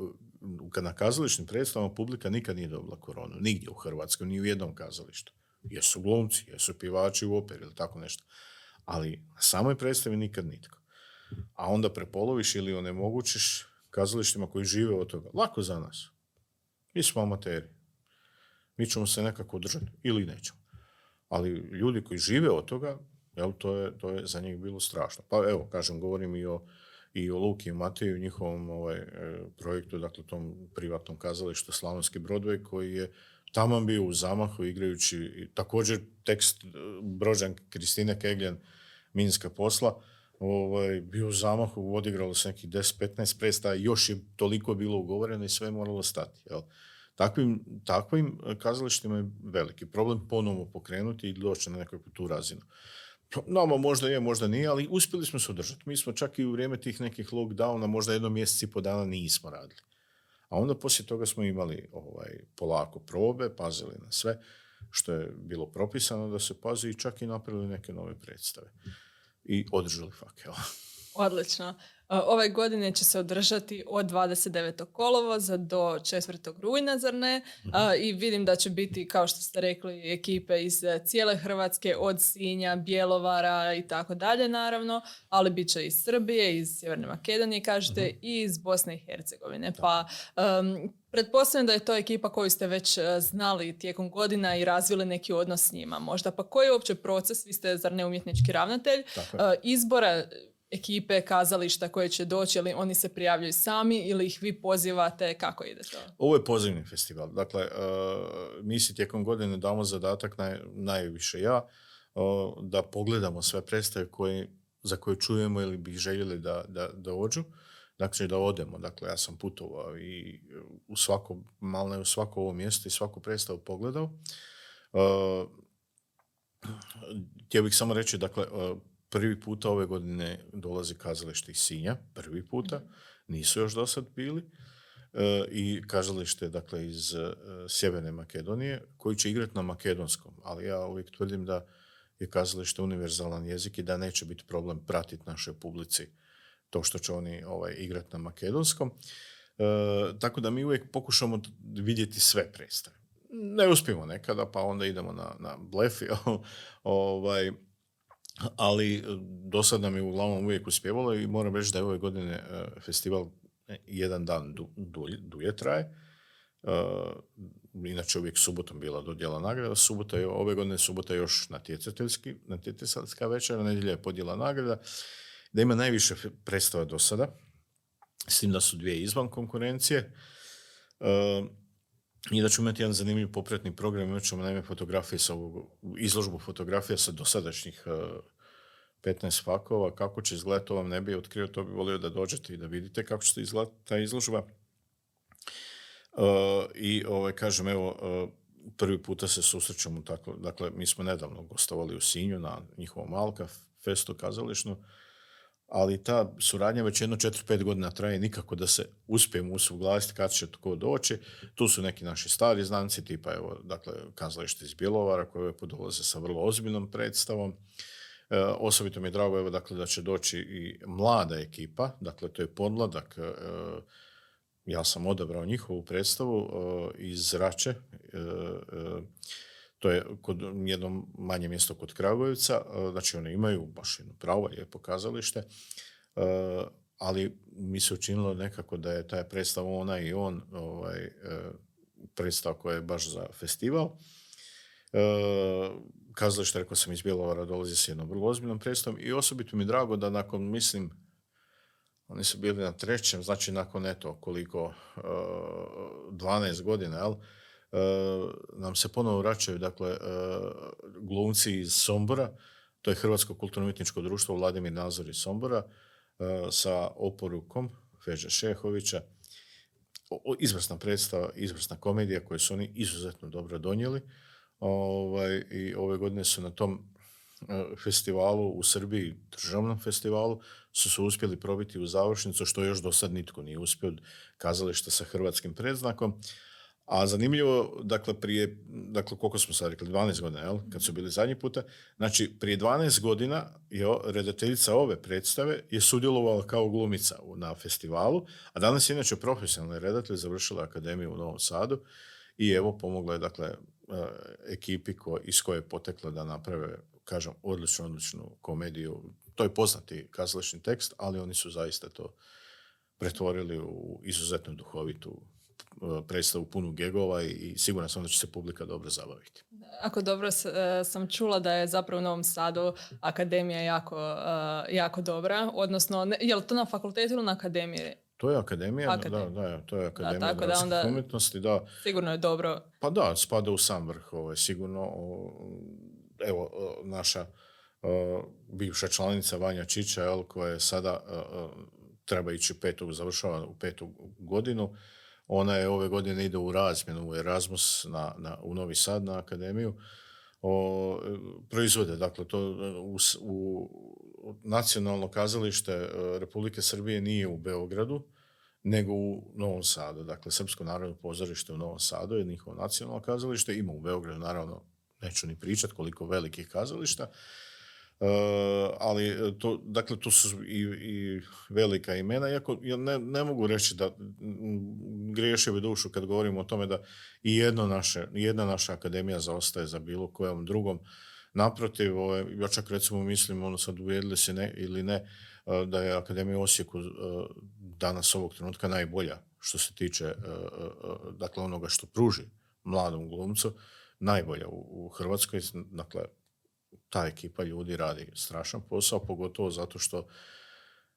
na kazališnim predstavama publika nikad nije dobila koronu. Nigdje u Hrvatskoj, ni u jednom kazalištu. Jesu glumci, jesu pivači u operi ili tako nešto. Ali na samoj predstavi nikad nitko. A onda prepoloviš ili onemogućiš kazalištima koji žive od toga. Lako za nas. Mi smo amateri. Mi ćemo se nekako držati ili nećemo. Ali ljudi koji žive od toga, jel, to, je, to je za njih bilo strašno. Pa evo, kažem, govorim i o, i o Luki i Mateju, njihovom ovaj, e, projektu, dakle tom privatnom kazalištu Slavonski Broadway, koji je tamo bio u zamahu igrajući također tekst e, Brođan Kristine Kegljan Minska posla, ovaj, bio u zamahu, odigralo se nekih 10-15 predstava, još je toliko bilo ugovoreno i sve je moralo stati. Jel? Takvim, takvim kazalištima je veliki problem ponovo pokrenuti i doći na nekakvu tu razinu. Nama možda je, možda nije, ali uspjeli smo se održati. Mi smo čak i u vrijeme tih nekih lockdowna, možda jedno mjesec i po dana nismo radili. A onda poslije toga smo imali ovaj, polako probe, pazili na sve što je bilo propisano da se pazi i čak i napravili neke nove predstave. I održali fak, Odlično. Ove godine će se održati od 29. kolovoza do 4. rujna, zar ne? Mhm. I vidim da će biti, kao što ste rekli, ekipe iz e, cijele Hrvatske, od Sinja, Bjelovara i tako dalje, naravno, ali bit će iz Srbije, iz Sjeverne Makedonije, kažete, mhm. i iz Bosne i Hercegovine. Pa, Pretpostavljam da je to ekipa koju ste već e, znali tijekom godina i razvili neki odnos s njima. Možda pa koji je uopće proces, vi ste zar ne umjetnički ravnatelj, e, izbora ekipe, kazališta koje će doći, ili oni se prijavljaju sami ili ih vi pozivate, kako ide to? Ovo je pozivni festival. Dakle, uh, mi si tijekom godine damo zadatak, naj, najviše ja, da pogledamo sve predstave koje, za koje čujemo ili bi željeli da, da, da ođu. Dakle, da odemo. Dakle, ja sam putovao i u svako, malo ne u svako ovo mjesto i svaku predstavu pogledao. Uh, htio bih samo reći, dakle, Prvi puta ove godine dolazi kazalište iz Sinja, prvi puta, nisu još do sad bili, e, i kazalište dakle iz e, Sjeverne Makedonije, koji će igrati na makedonskom, ali ja uvijek tvrdim da je kazalište univerzalan jezik i da neće biti problem pratiti našoj publici to što će oni ovaj, igrati na makedonskom. E, tako da mi uvijek pokušamo vidjeti sve predstave. Ne uspijemo nekada, pa onda idemo na, na blef, ovaj, ali e, do sad nam je uglavnom uvijek uspjevalo i moram reći da je ove godine e, festival e, jedan dan dulje traje. inače uvijek subotom bila dodjela nagrada, subota je, ove godine subota je još natjecateljski, natjecateljska večera, nedjelja je podjela nagrada, da ima najviše predstava do sada, s tim da su dvije izvan konkurencije. I da ćemo imati jedan zanimljiv popretni program, imat ćemo naime fotografije sa ovog, izložbu fotografija sa dosadašnjih uh, e, 15 fakova, kako će izgledati, to vam ne bi otkrio, to bi volio da dođete i da vidite kako će izgledati ta izložba. Uh, I ovaj, kažem, evo, uh, prvi puta se susrećemo tako, dakle, mi smo nedavno gostovali u Sinju na njihovom Alka festu kazališnu, ali ta suradnja već jedno 4-5 godina traje nikako da se uspijemo usuglasiti kad će tko doći. Tu su neki naši stari znanci, tipa evo, dakle, kazalište iz Bjelovara koje podolaze sa vrlo ozbiljnom predstavom. E, osobito mi je drago evo, dakle, da će doći i mlada ekipa, dakle to je podmladak, e, ja sam odabrao njihovu predstavu e, iz Rače, e, to je kod jedno manje mjesto kod Kragujevca, e, znači oni imaju baš jedno pravo lijepo kazalište, e, ali mi se učinilo nekako da je taj predstav ona i on ovaj, e, predstav koja je baš za festival. Kazalište, rekao sam, iz Bjelovara dolazi s jednom vrlo ozbiljnom predstavom i osobito mi je drago da nakon, mislim, oni su bili na trećem, znači nakon eto koliko, 12 godina, jel? E, nam se ponovo vraćaju dakle, e, glumci iz Sombora, to je Hrvatsko kulturno-umjetničko društvo Vladimir Nazor iz Sombora, e, sa oporukom Feđa Šehovića. Izvrsna predstava, izvrsna komedija koju su oni izuzetno dobro donijeli. Ovaj, I ove godine su na tom festivalu u Srbiji, državnom festivalu, su se uspjeli probiti u završnicu, što još do sad nitko nije uspio, kazališta sa hrvatskim predznakom A zanimljivo, dakle, prije, dakle, koliko smo sad rekli, 12 godina, jel? Kad su bili zadnji puta. Znači, prije 12 godina je redateljica ove predstave je sudjelovala kao glumica na festivalu, a danas je inače profesionalni redatelj, završila akademiju u Novom Sadu i evo pomogla je, dakle, eh, ekipi ko, iz koje je potekla da naprave, kažem, odličnu, odličnu komediju. To je poznati kazališni tekst, ali oni su zaista to pretvorili u izuzetno duhovitu e, predstavu punu gegova i siguran sam da će se publika dobro zabaviti. Ako dobro e, sam čula da je zapravo u Novom Sadu akademija jako, e, jako dobra, odnosno je li to na fakultetu ili na akademiji? To je akademija, da, da, to je akademija da, tako da onda umjetnosti, da. Sigurno je dobro. Pa da, spada u sam vrh, ovo ovaj, sigurno. Evo, naša bivša članica Vanja Čića, koja je sada treba ići u petu, završava u petu godinu. Ona je ove godine ide u razmjenu u Erasmus na, na, u Novi Sad na akademiju. O, proizvode, dakle, to u, u nacionalno kazalište e, Republike Srbije nije u Beogradu, nego u Novom Sadu. Dakle, Srpsko narodno pozorište u Novom Sadu je njihovo nacionalno kazalište. Ima u Beogradu, naravno, neću ni pričati koliko velikih kazališta. Uh, ali e, to, dakle, tu su i, i velika imena, iako ja ne, ne mogu reći da griješio bi dušu kad govorimo o tome da i jedno naše, jedna naša akademija zaostaje za bilo kojom drugom. Naprotiv, ovaj, ja čak recimo mislim, ono sad uvjedili se ne ili ne, e, da je Akademija Osijeku danas ovog trenutka najbolja što se tiče dakle onoga što pruži mladom glumcu, najbolja u Hrvatskoj, dakle ta ekipa ljudi radi strašan posao, pogotovo zato što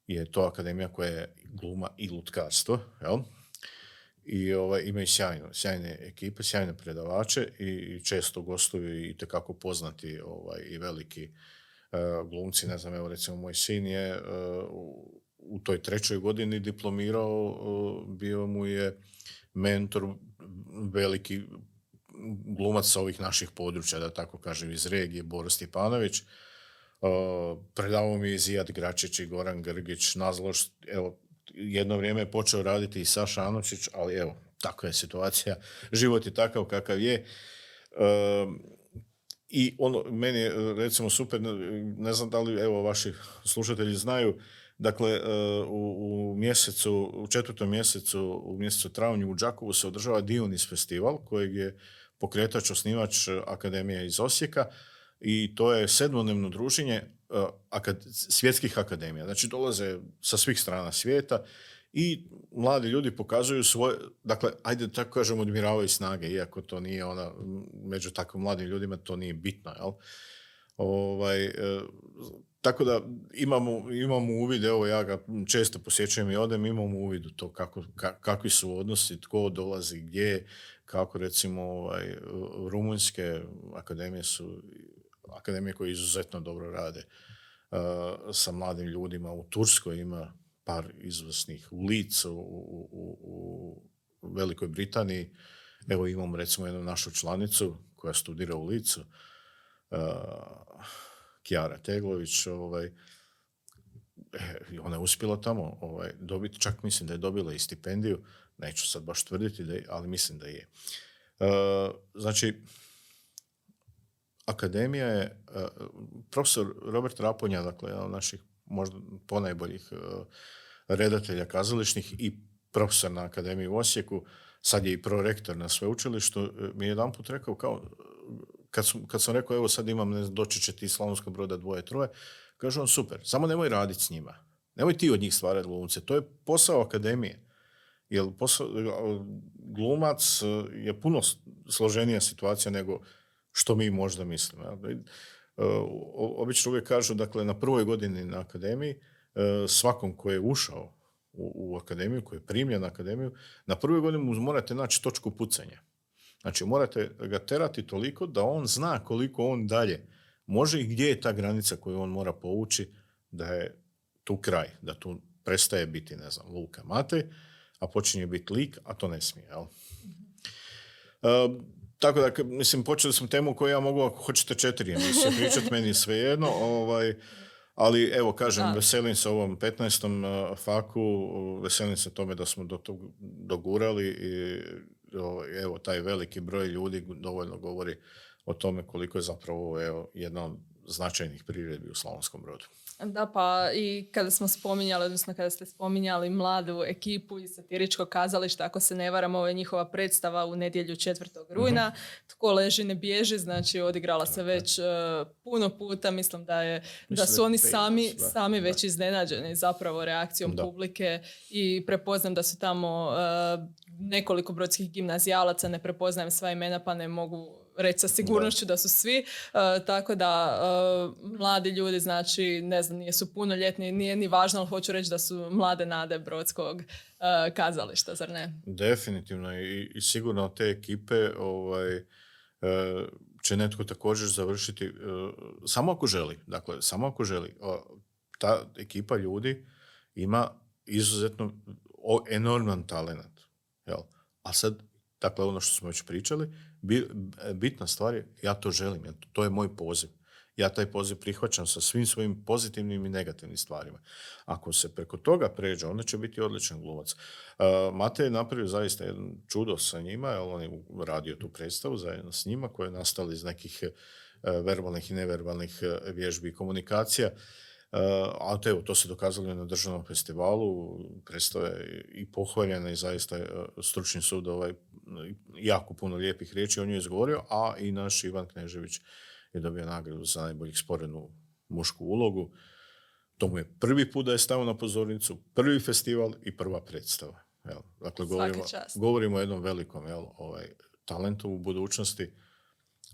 je to akademija koja je gluma i lutkarstvo, jel? I ovaj, imaju sjajno, sjajne ekipe, sjajne predavače i često gostuju i tekako poznati ovaj, i veliki uh, glumci. Ne znam, evo recimo moj sin je uh, u toj trećoj godini diplomirao, uh, bio mu je mentor veliki glumac sa ovih naših područja, da tako kažem, iz regije, Boris Stjepanović. Uh, predavao mi je Zijad Gračić i Goran Grgić. Nažalost, evo, jedno vrijeme je počeo raditi i Saša Anučić, ali evo, takva je situacija. Život je takav kakav je. Uh, I ono, meni je recimo super, ne znam da li evo vaši slušatelji znaju, dakle u, u mjesecu, u četvrtom mjesecu, u mjesecu travnju u Đakovu se održava Dionis festival kojeg je pokretač, osnivač e, Akademije iz Osijeka i to je sedmodnevno druženje e, svjetskih akademija. Znači dolaze sa svih strana svijeta i mladi ljudi pokazuju svoje, dakle, ajde tako kažemo, odmiravaju snage, iako to nije ona, među takvim mladim ljudima to nije bitno, jel? Ovaj, e, tako da imamo, imamo uvid, evo ja ga često posjećujem i odem, imamo uvid u to kako, kakvi su odnosi, tko dolazi, gdje, kako recimo ovaj, rumunjske akademije su akademije koje izuzetno dobro rade uh, sa mladim ljudima. U Turskoj ima par izvrsnih u Licu, u, u, u Velikoj Britaniji. Evo imamo recimo jednu našu članicu koja studira u Licu, uh, Kjara Teglović, ovaj, e, ona je uspjela tamo ovaj, dobiti, čak mislim da je dobila i stipendiju, neću sad baš tvrditi, da je, ali mislim da je. E, znači, akademija je, e, profesor Robert Raponja, dakle, jedan od naših možda ponajboljih redatelja kazališnih i profesor na Akademiji u Osijeku, sad je i prorektor na sveučilištu, mi je jedan put rekao kao, kad, sam, kad sam rekao, evo sad imam, ne doći će ti iz Slavonskog broda dvoje, troje, kaže on, super, samo nemoj raditi s njima. Nemoj ti od njih stvarati glumce. To je posao akademije. Jer posao, glumac je puno složenija situacija nego što mi možda mislimo. E, obično uvijek kažu, dakle, na prvoj godini na akademiji, e, svakom koji je ušao u, akademiju, koji je primljen na akademiju, na prvoj godini morate naći točku pucanja. Znači morate ga terati toliko da on zna koliko on dalje može i gdje je ta granica koju on mora povući da je tu kraj, da tu prestaje biti, ne znam, Luka Matej, a počinje biti lik, a to ne smije, jel? Uh, tako da, mislim, počeli smo temu koju ja mogu, ako hoćete četiri emisije pričati, meni je svejedno, ovaj, ali evo, kažem, veselim se ovom 15. faku, veselim se tome da smo do tog dogurali i evo, taj veliki broj ljudi dovoljno govori o tome koliko je zapravo evo, jedna od značajnih priredbi u Slavonskom brodu. Da, pa i kada smo spominjali, odnosno kada ste spominjali mladu ekipu iz satiričkog kazališta, ako se ne varam, ovo je njihova predstava u nedjelju 4. rujna. uh Tko leži ne bježi, znači odigrala se već uh, puno puta. Mislim da je da su oni sami, sami već iznenađeni zapravo reakcijom publike i prepoznam da su tamo uh, nekoliko brodskih gimnazijalaca, ne prepoznajem sva imena pa ne mogu reći sa sigurnošću da, su svi. Uh, tako da uh, mladi ljudi, znači, ne znam, nisu punoljetni, nije ni važno, ali hoću reći da su mlade nade brodskog uh, kazališta, zar ne? Definitivno i, i sigurno te ekipe ovaj, će netko također završiti samo ako želi. Dakle, samo ako želi. Ta ekipa ljudi ima izuzetno enorman talent. Jel? A sad, dakle, ono što smo već pričali, bitna stvar je, ja to želim, to je moj poziv. Ja taj poziv prihvaćam sa svim svojim pozitivnim i negativnim stvarima. Ako se preko toga pređe, onda će biti odličan glumac. Uh, Mate je napravio zaista jedan čudo sa njima, jer on je radio tu predstavu zajedno s njima, koje je nastala iz nekih verbalnih i neverbalnih vježbi i komunikacija. Uh, a to, evo, to se dokazalo na državnom festivalu, predstava je i pohvaljena i zaista je stručni sud ovaj, jako puno lijepih riječi o njoj izgovorio, a i naš Ivan Knežević je dobio nagradu za najboljih sporenu mušku ulogu. To mu je prvi put da je stavio na pozornicu, prvi festival i prva predstava. Jel? Dakle, govorimo, govorimo o jednom velikom jel, ovaj, talentu u budućnosti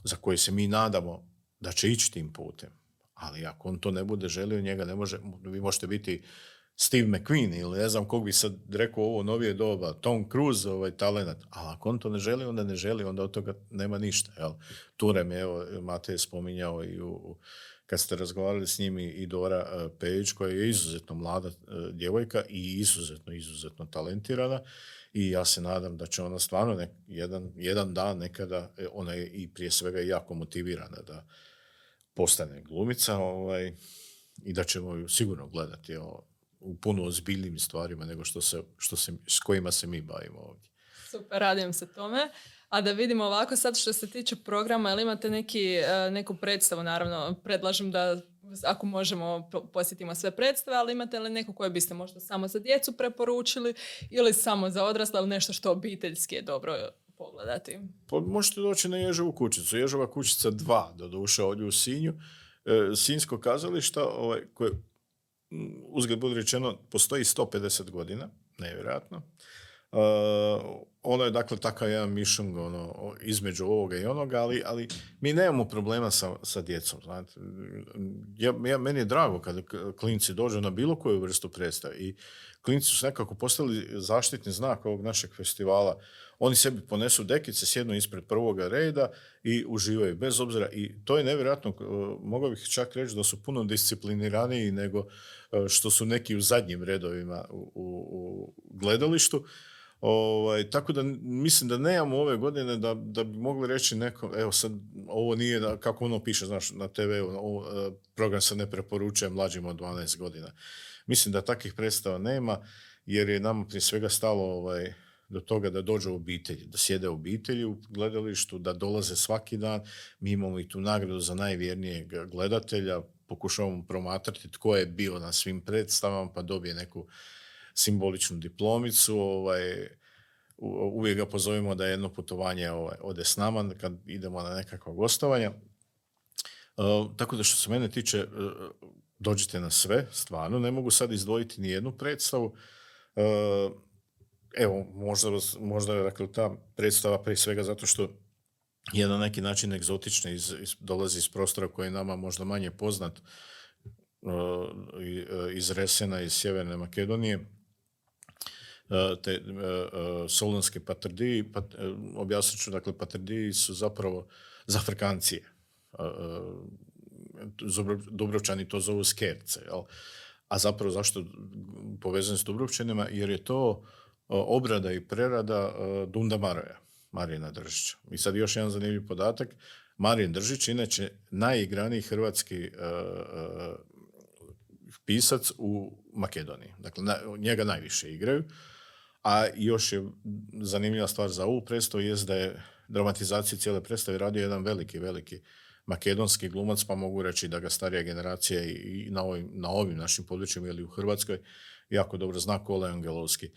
za koji se mi nadamo da će ići tim putem. Ali ako on to ne bude želio, njega ne može, vi možete biti Steve McQueen ili ne znam kog bi sad rekao ovo novije doba, Tom Cruise, ovaj talent, ali ako on to ne želi, onda ne želi, onda od toga nema ništa. Jel? Turem, evo, Mate je spominjao i u, kad ste razgovarali s njim i Dora uh, Pejić, koja je izuzetno mlada uh, djevojka i izuzetno, izuzetno talentirana i ja se nadam da će ona stvarno jedan, jedan dan nekada, e, ona je i prije svega jako motivirana da postane glumica ovaj, i da ćemo ju sigurno gledati u puno ozbiljnim stvarima nego što se, što se, s kojima se mi bavimo ovdje. Super, radim se tome. A da vidimo ovako sad što se tiče programa, ili imate neki, e, neku predstavu, naravno, predlažem da ako možemo posjetimo sve predstave, ali imate li neku koju biste možda samo za djecu preporučili ili samo za odrasle, ali nešto što obiteljski je dobro pogledati? Pa možete doći na Ježovu kućicu. Ježova kućica 2, do duše ovdje u Sinju. E, Sinjsko kazališta ovaj, koje uzgled bude rečeno, postoji 150 godina, nevjerojatno. Uh, ono je dakle takav jedan mišung ono, između ovoga i onoga, ali, ali mi nemamo problema sa, sa djecom. Znate. Ja, meni je drago kada klinci dođu na bilo koju vrstu predstave i klinci su nekako postali zaštitni znak ovog našeg festivala. Oni sebi ponesu dekice, sjednu ispred prvoga reda i uživaju bez obzira. I to je nevjerojatno, uh, mogao bih čak reći da su puno discipliniraniji nego uh, što su neki u zadnjim redovima u, u, gledalištu. Ovaj, tako da mislim da nemamo ove godine da, da bi mogli reći neko, evo sad ovo nije, da, kako ono piše znaš, na TV, ovo, e, program se ne preporučuje mlađim od 12 godina. Mislim da takvih predstava nema jer je nam prije svega stalo ovaj, do toga da dođu u obitelji, da sjede u obitelji u gledalištu, da dolaze svaki dan. Mi imamo i tu nagradu za najvjernijeg gledatelja, pokušavamo promatrati tko je bio na svim predstavama pa dobije neku simboličnu diplomicu, ovaj, uvijek ga pozovemo da jedno putovanje ovaj, ode s nama kad idemo na nekakva gostovanja. Uh, tako da što se mene tiče, uh, dođite na sve, stvarno, ne mogu sad izdvojiti ni jednu predstavu. Uh, evo, možda, možda dakle, ta predstava prije svega zato što je na neki način egzotična, iz, iz, dolazi iz prostora koji je nama možda manje poznat, iz Resena, iz Sjeverne Makedonije, E, te e, e, solonske patrdiji, pat, objasnit ću, dakle, patrdiji su zapravo zafrkancije. Dubrovčani to zovu skerce, jel? A zapravo zašto povezani s Dubrovčanima? Jer je to obrada i prerada Dunda Maroja, Marina Držića. I sad još jedan zanimljiv podatak. Marin Držić, inače najigraniji hrvatski pisac u Makedoniji. Dakle, njega najviše igraju A još je zanimljiva stvar za ovu predstavu jest da je dramatizaciju cijele predstave radio jedan veliki, veliki makedonski glumac, pa mogu reći da ga starija generacija i na ovim, na ovim našim područjima ili u Hrvatskoj jako dobro zna Kola Angelovski.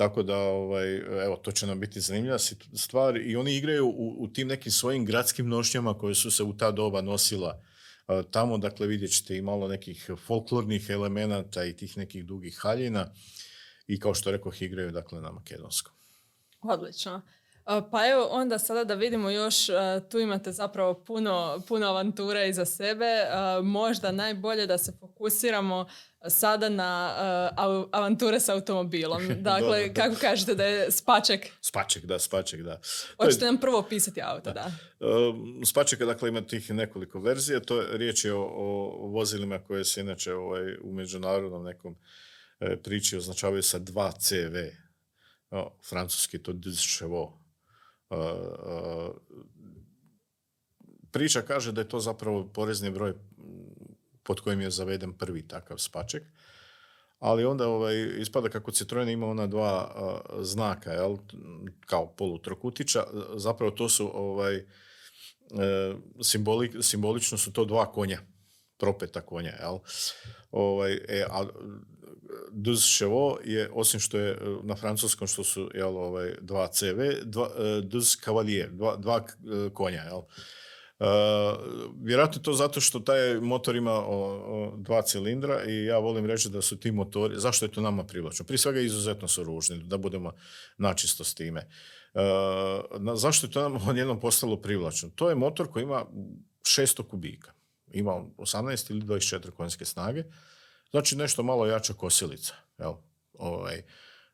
Tako da, ovaj, evo, to će nam biti zanimljiva stvar i oni igraju u, u tim nekim svojim gradskim nošnjama koje su se u ta doba nosila tamo, dakle vidjet ćete i malo nekih folklornih elemenata i tih nekih dugih haljina i kao što rekao igraju dakle na makedonskom. Odlično. Pa evo onda sada da vidimo još, tu imate zapravo puno, puno avanture iza sebe. Možda najbolje da se fokusiramo sada na avanture s automobilom. Dakle, kako kažete da je Spaček? Spaček, da, Spaček, da. Hoćete nam prvo opisati auto, da. da. Spačeka, dakle, ima tih nekoliko verzija. To je, riječ je o, vozilima koje se inače ovaj, u međunarodnom nekom e, priči označavaju sa 2 CV. O, francuski to Chevaux priča kaže da je to zapravo porezni broj pod kojim je zaveden prvi takav spaček. Ali onda ovaj, ispada kako Citroen ima ona dva znaka, jel, kao polutrokutića, zapravo to su ovaj, e, simbolično su to dva konja propeta konja, jel? Ovaj, e, a Duz Chevaux je, osim što je e, na francuskom što su jel, ovaj, dva CV, dva, e, Duz Cavalier, dva, dva e, konja, jel? Uh, vjerojatno to zato što taj motor ima o, dva cilindra i ja volim reći da su ti motori, zašto je to nama privlačno? Prije svega izuzetno su ružni, da budemo načisto s time. Uh, zašto je to nam odjednom postalo privlačno? To je motor koji ima 600 kubika ima 18 ili 24 konjske snage, znači nešto malo jača kosilica. Jel? Ovaj,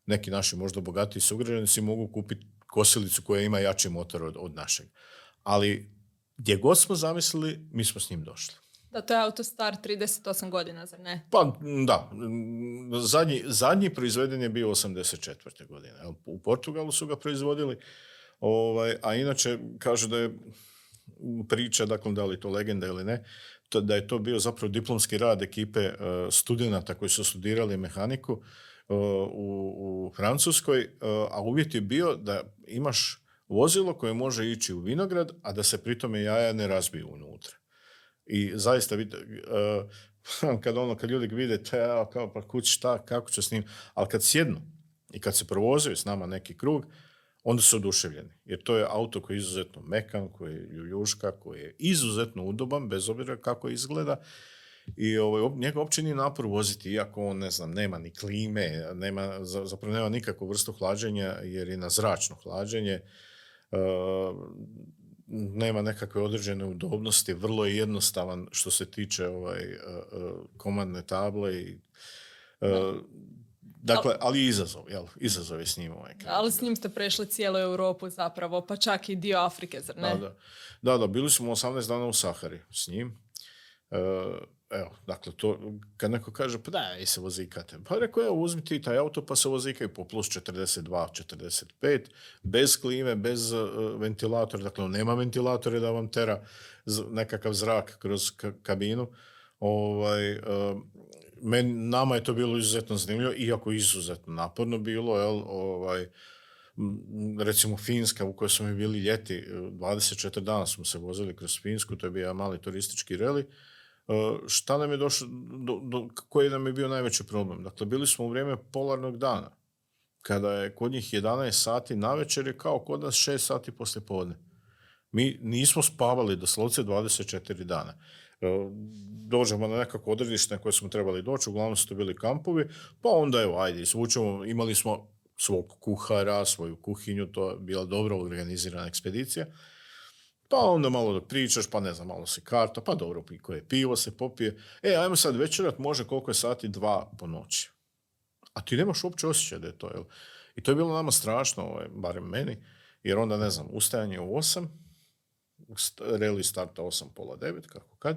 neki naši možda bogatiji sugrađani si mogu kupiti kosilicu koja ima jači motor od, od našeg. Ali gdje god smo zamislili, mi smo s njim došli. Da, to je auto star 38 godina, zar ne? Pa, da. Zadnji, zadnji proizveden je bio 84. godine. U Portugalu su ga proizvodili, ovaj, a inače kaže da je priča, dakle da li to legenda ili ne, to, da je to bio zapravo diplomski rad ekipe uh, studenata koji su studirali mehaniku uh, u, u Francuskoj, uh, a uvjet je bio da imaš vozilo koje može ići u vinograd, a da se pritome jaja ne razbiju unutra. I zaista, kad ono, kad ljudi vide, kao, pa kući šta, kako će s njim, ali kad sjednu i kad se provozaju s nama neki krug, onda su oduševljeni. Jer to je auto koji je izuzetno mekan, koji je ljuška, koji je izuzetno udoban, bez obzira kako izgleda. I ovaj, njega uopće nije napor voziti, iako on, ne znam, nema ni klime, nema, zapravo nema nikakvu vrstu hlađenja, jer je na zračno hlađenje. Uh, nema nekakve određene udobnosti, vrlo je jednostavan što se tiče ovaj, uh, komandne table i uh, Dakle, ali izazov, jel? Izazov je s njim ovaj Ali s njim ste prešli cijelu Europu zapravo, pa čak i dio Afrike, zar ne? Da, da. Da, da, bili smo 18 dana u Sahari s njim. E, evo, dakle, to, kad neko kaže, pa da, i se vozikate. Pa rekao, evo, uzmi ti taj auto pa se vozikaju po plus 42, 45, bez klime, bez uh, ventilatora, dakle, nema ventilatore da vam tera nekakav zrak kroz kabinu. Ovaj, uh, men, nama je to bilo izuzetno zanimljivo, iako izuzetno naporno bilo, jel, ovaj, recimo Finska u kojoj smo bili ljeti, 24 dana smo se vozili kroz Finsku, to je bio mali turistički reli, e, šta nam je došlo, do, do, koji nam je bio najveći problem? Dakle, bili smo u vrijeme polarnog dana, kada je kod njih 11 sati na večer je kao kod nas 6 sati poslije podne. Mi nismo spavali doslovce 24 dana. E, dođemo na nekako odredište na koje smo trebali doći, uglavnom su to bili kampovi, pa onda evo, ajde, izvučemo, imali smo svog kuhara, svoju kuhinju, to je bila dobro organizirana ekspedicija. Pa onda malo da pričaš, pa ne znam, malo se karta, pa dobro, koje pivo se popije. E, ajmo sad večerat, može koliko je sati, dva po noći. A ti nemaš uopće osjećaj da je to, jel? I to je bilo nama strašno, ovaj, barem meni, jer onda, ne znam, ustajanje u osam, reli starta 8, pola 9, kako kad.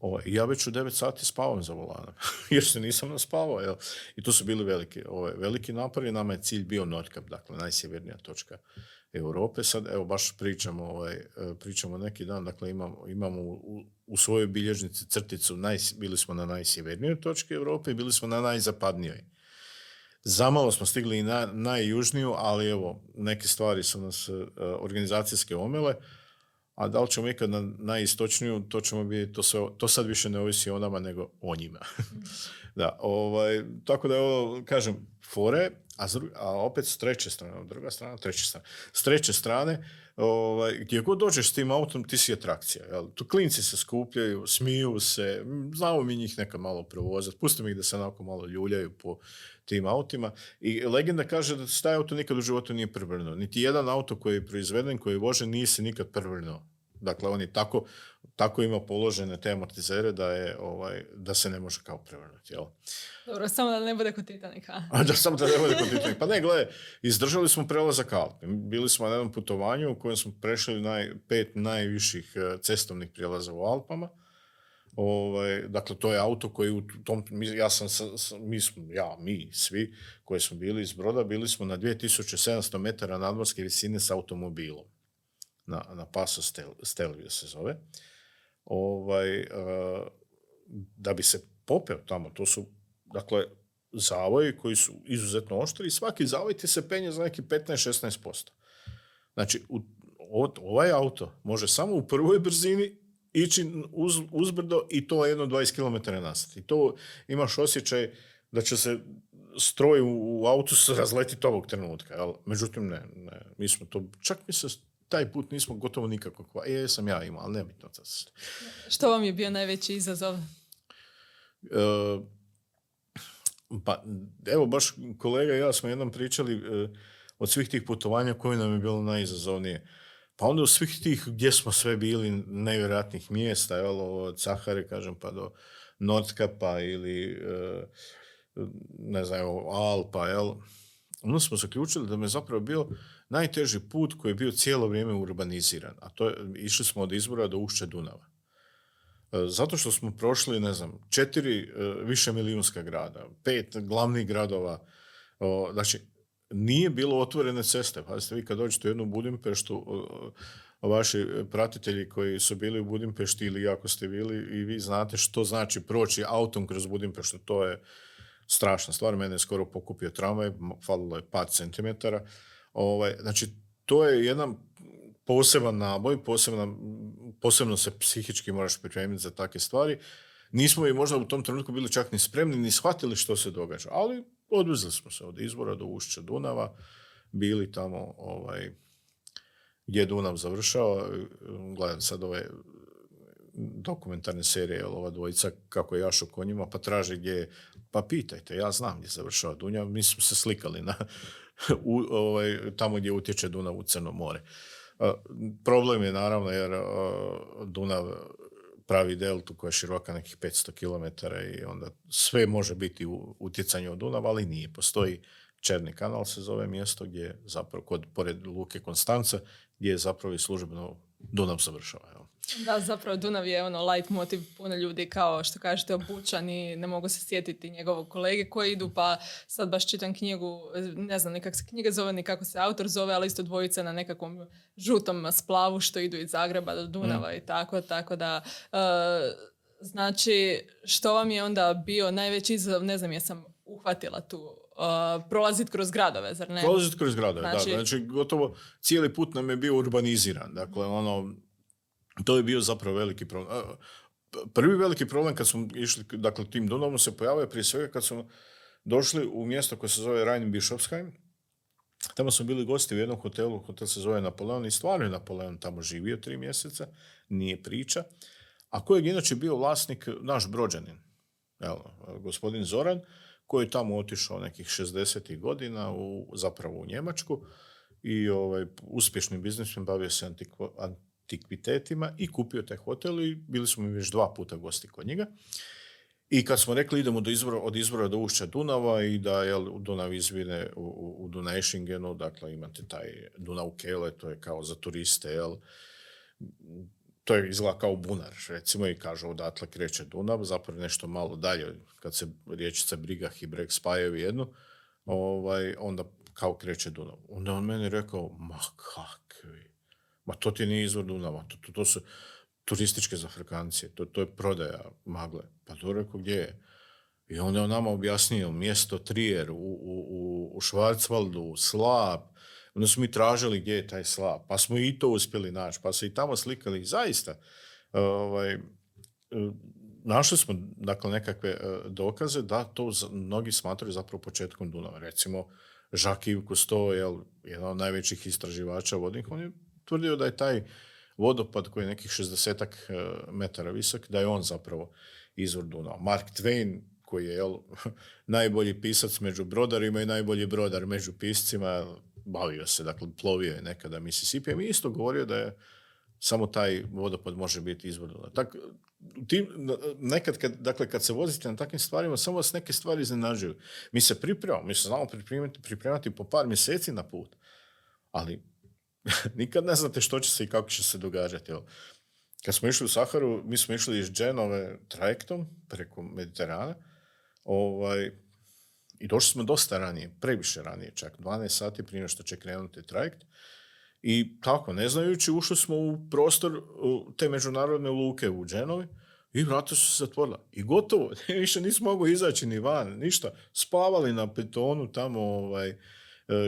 O, ovaj, ja već u 9 sati spavam za volanom, jer se nisam naspavao. Jel? I tu su bili veliki, ovaj, veliki napori. Nama je cilj bio Nordkap, dakle najsjevernija točka Europe. Sad, evo, baš pričamo, ovaj, pričamo neki dan, dakle imamo, imamo u, u svojoj bilježnici crticu, naj, bili smo na najsjevernijoj točki Europe i bili smo na najzapadnijoj. Zamalo smo stigli i na najjužniju, ali evo, neke stvari su nas uh, organizacijske omele, a da li ćemo ikad na najistočniju, to ćemo biti, to, sve, to sad više ne ovisi o nama, nego o njima. da, ovaj, tako da ovo, kažem, fore, a, a opet s treće strane, druga strana, treće strane. S treće strane, ovaj, gdje god dođeš s tim autom, ti si atrakcija. Jel? Tu klinci se skupljaju, smiju se, znamo mi njih nekad malo provozati, pustimo ih da se onako malo ljuljaju po tim autima. I legenda kaže da se taj auto nikad u životu nije prevrnuo. Niti jedan auto koji je proizveden, koji je vožen, nije se nikad prevrnuo. Dakle, on je tako, tako ima položene te amortizere da, je, ovaj, da se ne može kao prevrnuti. Jel? Dobro, samo da ne bude kod Titanika. A da, samo da ne bude kod Titanika. Pa ne, gledaj, izdržali smo prelazak Alpe. Bili smo na jednom putovanju u kojem smo prešli naj, pet najviših eh, cestovnih prijelaza u Alpama. Ovaj, dakle, to je auto koji u tom, ja sam, mi smo, ja, mi, svi koji smo bili iz Broda, bili smo na 2700 metara nadmorske visine s automobilom na, na Paso Stel, Stelvio se zove, ovaj, uh, da bi se popeo tamo, to su, dakle, zavoji koji su izuzetno oštri i svaki zavoj ti se penje za neki 15-16%. Znači, u, ovaj auto može samo u prvoj brzini ići uz, uzbrdo i to jedno 20 km nazad. I to imaš osjećaj da će se stroj u, u autu razletiti ovog trenutka. Jel? Međutim, ne, ne, mi smo to, čak mi se taj put nismo gotovo nikako kva. E, sam ja imao, ali nebitno. Što vam je bio najveći izazov? E, pa, evo, baš kolega i ja smo jednom pričali e, od svih tih putovanja koje nam je bilo najizazovnije. Pa onda u svih tih gdje smo sve bili nevjerojatnih mjesta, jel, od Sahare, kažem, pa do Nordkapa ili e, ne znam, Alpa, jel, onda smo zaključili da me zapravo bio najteži put koji je bio cijelo vrijeme urbaniziran, a to je, išli smo od izbora do ušće Dunava. E, zato što smo prošli, ne znam, četiri e, više milijunska grada, pet glavnih gradova, znači, nije bilo otvorene ceste. Pazite, vi kad dođete u jednu Budimpeštu, vaši pratitelji koji su bili u Budimpešti ili ako ste bili i vi znate što znači proći autom kroz Budimpeštu, to je strašna stvar. Mene je skoro pokupio tramvaj, falilo je pad centimetara. Ovaj, znači, to je jedan poseban naboj, posebno, posebno se psihički moraš pripremiti za takve stvari. Nismo i možda u tom trenutku bili čak ni spremni, ni shvatili što se događa, ali odvezli smo se od izbora do ušća Dunava, bili tamo ovaj, gdje Dunav završao, gledam sad ove dokumentarne serije, ova dvojica kako je jašao konjima, pa traže gdje pa pitajte, ja znam gdje završava Dunjav, mi smo se slikali na, u, ovaj, tamo gdje utječe Dunav u Crno more. problem je naravno jer Dunav pravi deltu koja je široka nekih 500 km i onda sve može biti u utjecanju od Dunava, ali nije. Postoji Černi kanal se zove mjesto gdje zapravo, kod, pored Luke Konstanca, gdje je zapravo i službeno Dunav završava. Da, zapravo Dunav je ono light motiv puno ljudi kao što kažete obučani, ne mogu se sjetiti njegovog kolege koji idu pa sad baš čitam knjigu, ne znam nikak se knjiga zove ni kako se autor zove, ali isto dvojica na nekakvom žutom splavu što idu iz Zagreba do Dunava mm. i tako, tako da uh, znači što vam je onda bio najveći izazov, ne znam jesam uhvatila tu uh, prolaziti kroz gradove, zar ne? Prolaziti kroz gradove, znači, da. Znači, gotovo cijeli put nam je bio urbaniziran. Dakle, ono, to je bio zapravo veliki problem. Prvi veliki problem kad smo išli, dakle tim Dunavom se pojavio prije svega kad smo došli u mjesto koje se zove Rhein Bischofsheim. Tamo smo bili gosti u jednom hotelu, hotel se zove Napoleon i stvarno je Napoleon tamo živio tri mjeseca, nije priča. A kojeg inače bio vlasnik naš brođanin, evo, gospodin Zoran, koji je tamo otišao nekih 60. godina u, zapravo u Njemačku i ovaj, uspješni biznismen bavio se antiko, antikvitetima i kupio taj hotel i bili smo mi već dva puta gosti kod njega. I kad smo rekli idemo do izbora, od izbora do ušća Dunava i da je Dunav izvine u, u, u Dunajšingenu, dakle imate taj Dunav Kele, to je kao za turiste, jel, to je izgleda kao bunar, recimo i kažu odatle kreće Dunav, zapravo nešto malo dalje, kad se riječica Brigah i Breg spajaju jednu, ovaj, onda kao kreće Dunav. Onda on meni rekao, ma kakvi, Ma to ti nije izvor Dunava, to, to, to su turističke zafrkancije, to, to je prodaja magle. Pa to rekao gdje je? I onda je on nama objasnio mjesto Trier u, u, u Švarcvaldu, Slap, onda smo mi tražili gdje je taj Slap, pa smo i to uspjeli naći, pa se i tamo slikali zaista ovaj, našli smo dakle nekakve dokaze da to mnogi smatraju zapravo početkom Dunava. Recimo, Jacques Yves Cousteau, jedan od najvećih istraživača vodnih, on je tvrdio da je taj vodopad koji je nekih 60 metara visok, da je on zapravo izvor Dunava. Mark Twain, koji je jel, najbolji pisac među brodarima i najbolji brodar među piscima, bavio se, dakle, plovio je nekada Mississippi, i isto govorio da je samo taj vodopad može biti izvor Dunava. Tak, nekad, kad, dakle, kad se vozite na takvim stvarima, samo vas neke stvari iznenađuju. Mi se pripremamo, mi se znamo pripremati, pripremati po par mjeseci na put, ali nikad ne znate što će se i kako će se događati. Kad smo išli u Saharu, mi smo išli iz Dženove trajektom preko Mediterana ovaj, i došli smo dosta ranije, previše ranije čak, 12 sati prije što će krenuti trajekt. I tako, ne znajući, ušli smo u prostor te međunarodne luke u Dženovi i vrata su se zatvorila. I gotovo, više nismo mogli izaći ni van, ništa. Spavali na petonu tamo, ovaj,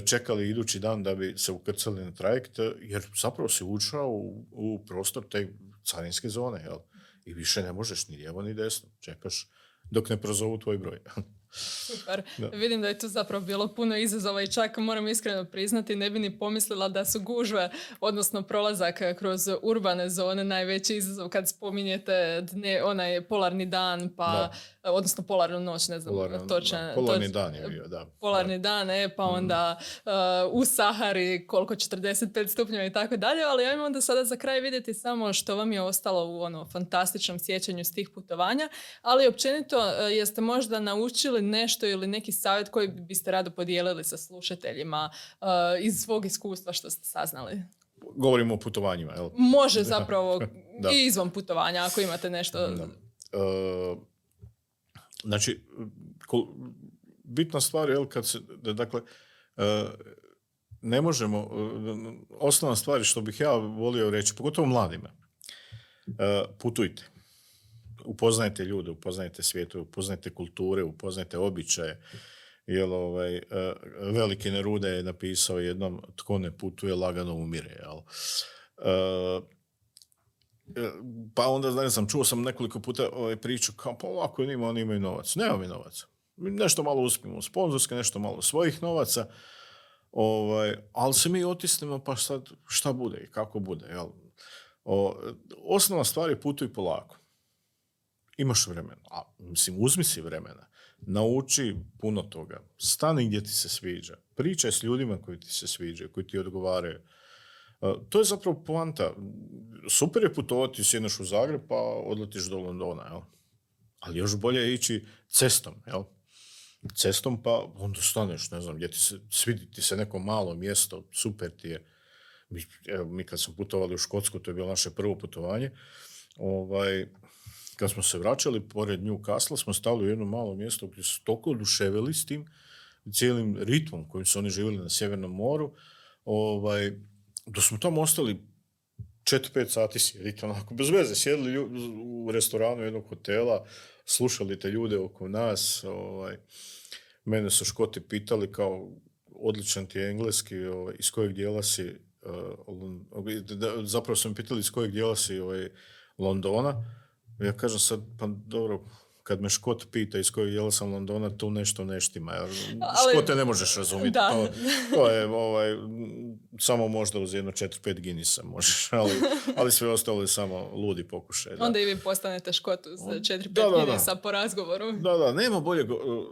čekali idući dan da bi se ukrcali na trajekt, jer zapravo si ušao u, u prostor te carinske zone, jel? I više ne možeš ni lijevo ni desno. Čekaš dok ne prozovu tvoj broj. Super. Vidim da je tu zapravo bilo puno izazova i čak moram iskreno priznati ne bi ni pomislila da su gužve, odnosno prolazak kroz urbane zone najveći izazov kad spominjete dne, onaj polarni dan pa odnosno polarnu noć, ne znam točno. Polarni dan je bio, da. Polarni dan, e, pa mhm. onda uh, u Sahari koliko 45 stupnjeva i tako dalje, ali ajmo onda sada za kraj vidjeti samo što vam je ostalo u ono fantastičnom sjećanju s tih putovanja, ali općenito uh, jeste možda naučili nešto ili neki savjet koji biste rado podijelili sa slušateljima uh, iz svog iskustva što ste saznali? Govorimo o putovanjima, jel? Može zapravo i izvan putovanja ako imate nešto. Uh, znači, bitna stvar je kad se, dakle, uh, ne možemo, osnovna stvar što bih ja volio reći, pogotovo mladima, putujte upoznajte ljude, upoznajte svijetu, upoznajte kulture, upoznajte običaje. Jel, ovaj, e, veliki Neruda je napisao jednom tko ne putuje lagano umire. Jel? E, e, pa onda, ne znam, čuo sam nekoliko puta ovaj, priču kao, pa ovako ima, oni imaju novac. Nemamo mi novac. Nešto malo uspijemo sponzorske, nešto malo svojih novaca, ovaj, ali se mi otisnemo pa sad šta bude i kako bude. Jel? O, osnovna stvar je putuj polako imaš vremena. A, mislim, uzmi si vremena. Nauči puno toga. Stani gdje ti se sviđa. Pričaj s ljudima koji ti se sviđaju, koji ti odgovaraju. to je zapravo poanta. Super je putovati, sjedneš u Zagreb pa odletiš do Londona, jel? Ali još bolje je ići cestom, jel? Cestom pa onda staneš, ne znam, gdje ti se, svidi ti se neko malo mjesto, super ti je. Mi, evo, mi kad smo putovali u Škotsku, to je bilo naše prvo putovanje, ovaj, kad smo se vraćali pored Newcastle, smo stali u jedno malo mjesto gdje su toliko oduševili s tim cijelim ritmom kojim su oni živjeli na Sjevernom moru, ovaj, da smo tamo ostali 4-5 sati sjediti, onako, bez veze, sjedili u restoranu jednog hotela, slušali te ljude oko nas, ovaj, mene su škoti pitali kao, odličan ti je engleski, ovaj, iz kojeg dijela si, uh, zapravo su me pitali iz kojeg dijela si ovaj, Londona, ja kažem sad, pa dobro, kad me Škot pita iz kojeg dijela sam Londona, tu nešto neštima. Ali, Škote ne možeš razumjeti. To, to, je ovaj, samo možda uz jedno četiri, pet Guinnessa možeš, ali, ali sve ostalo je samo ludi pokušaj. Da. Onda i vi postanete Škot uz četiri, pet Guinnessa po razgovoru. Da, da, nema boljeg,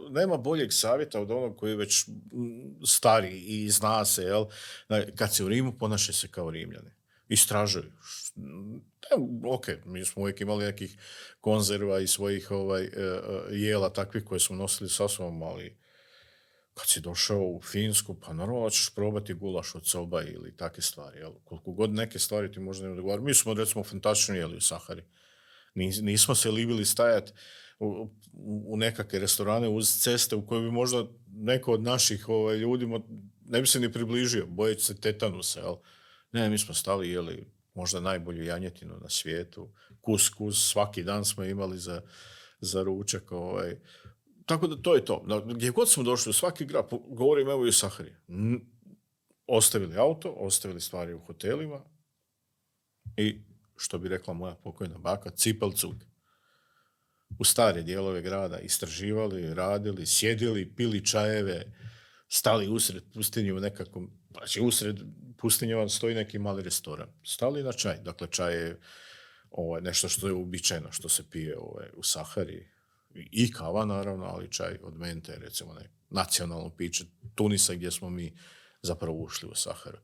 nema boljeg savjeta od onog koji je već stari i zna se, jel? Kad se u Rimu, ponaše se kao Rimljani. Istražuju ok, mi smo uvijek imali nekih konzerva i svojih ovaj, e, e, jela takvih koje smo nosili sa sobom, ali kad si došao u Finsku, pa naravno ćeš probati gulaš od soba ili takve stvari. Jel? Koliko god neke stvari ti možda ne odgovaraju. Mi smo recimo fantastično jeli u Sahari. Nismo se libili stajati u, u nekakve restorane uz ceste u koje bi možda neko od naših ovaj, ljudi ne bi se ni približio, bojeći se tetanusa. Jel? Ne, mi smo stali jeli možda najbolju janjetinu na svijetu, kus, kus, svaki dan smo imali za, za ručak. Ovaj. tako da to je to. Gdje god smo došli u svaki grad, govorim evo i u Sahari, ostavili auto, ostavili stvari u hotelima i, što bi rekla moja pokojna baka, cipel cug. U stare dijelove grada istraživali, radili, sjedili, pili čajeve, stali usred pustinje u nekakvom, znači usred pustinje vam stoji neki mali restoran. Stali na čaj. Dakle, čaj je ovaj, nešto što je uobičajeno, što se pije ovaj, u Sahari. I- kava, naravno, ali čaj od mente, recimo, ne, nacionalno piće Tunisa gdje smo mi zapravo ušli u Saharu.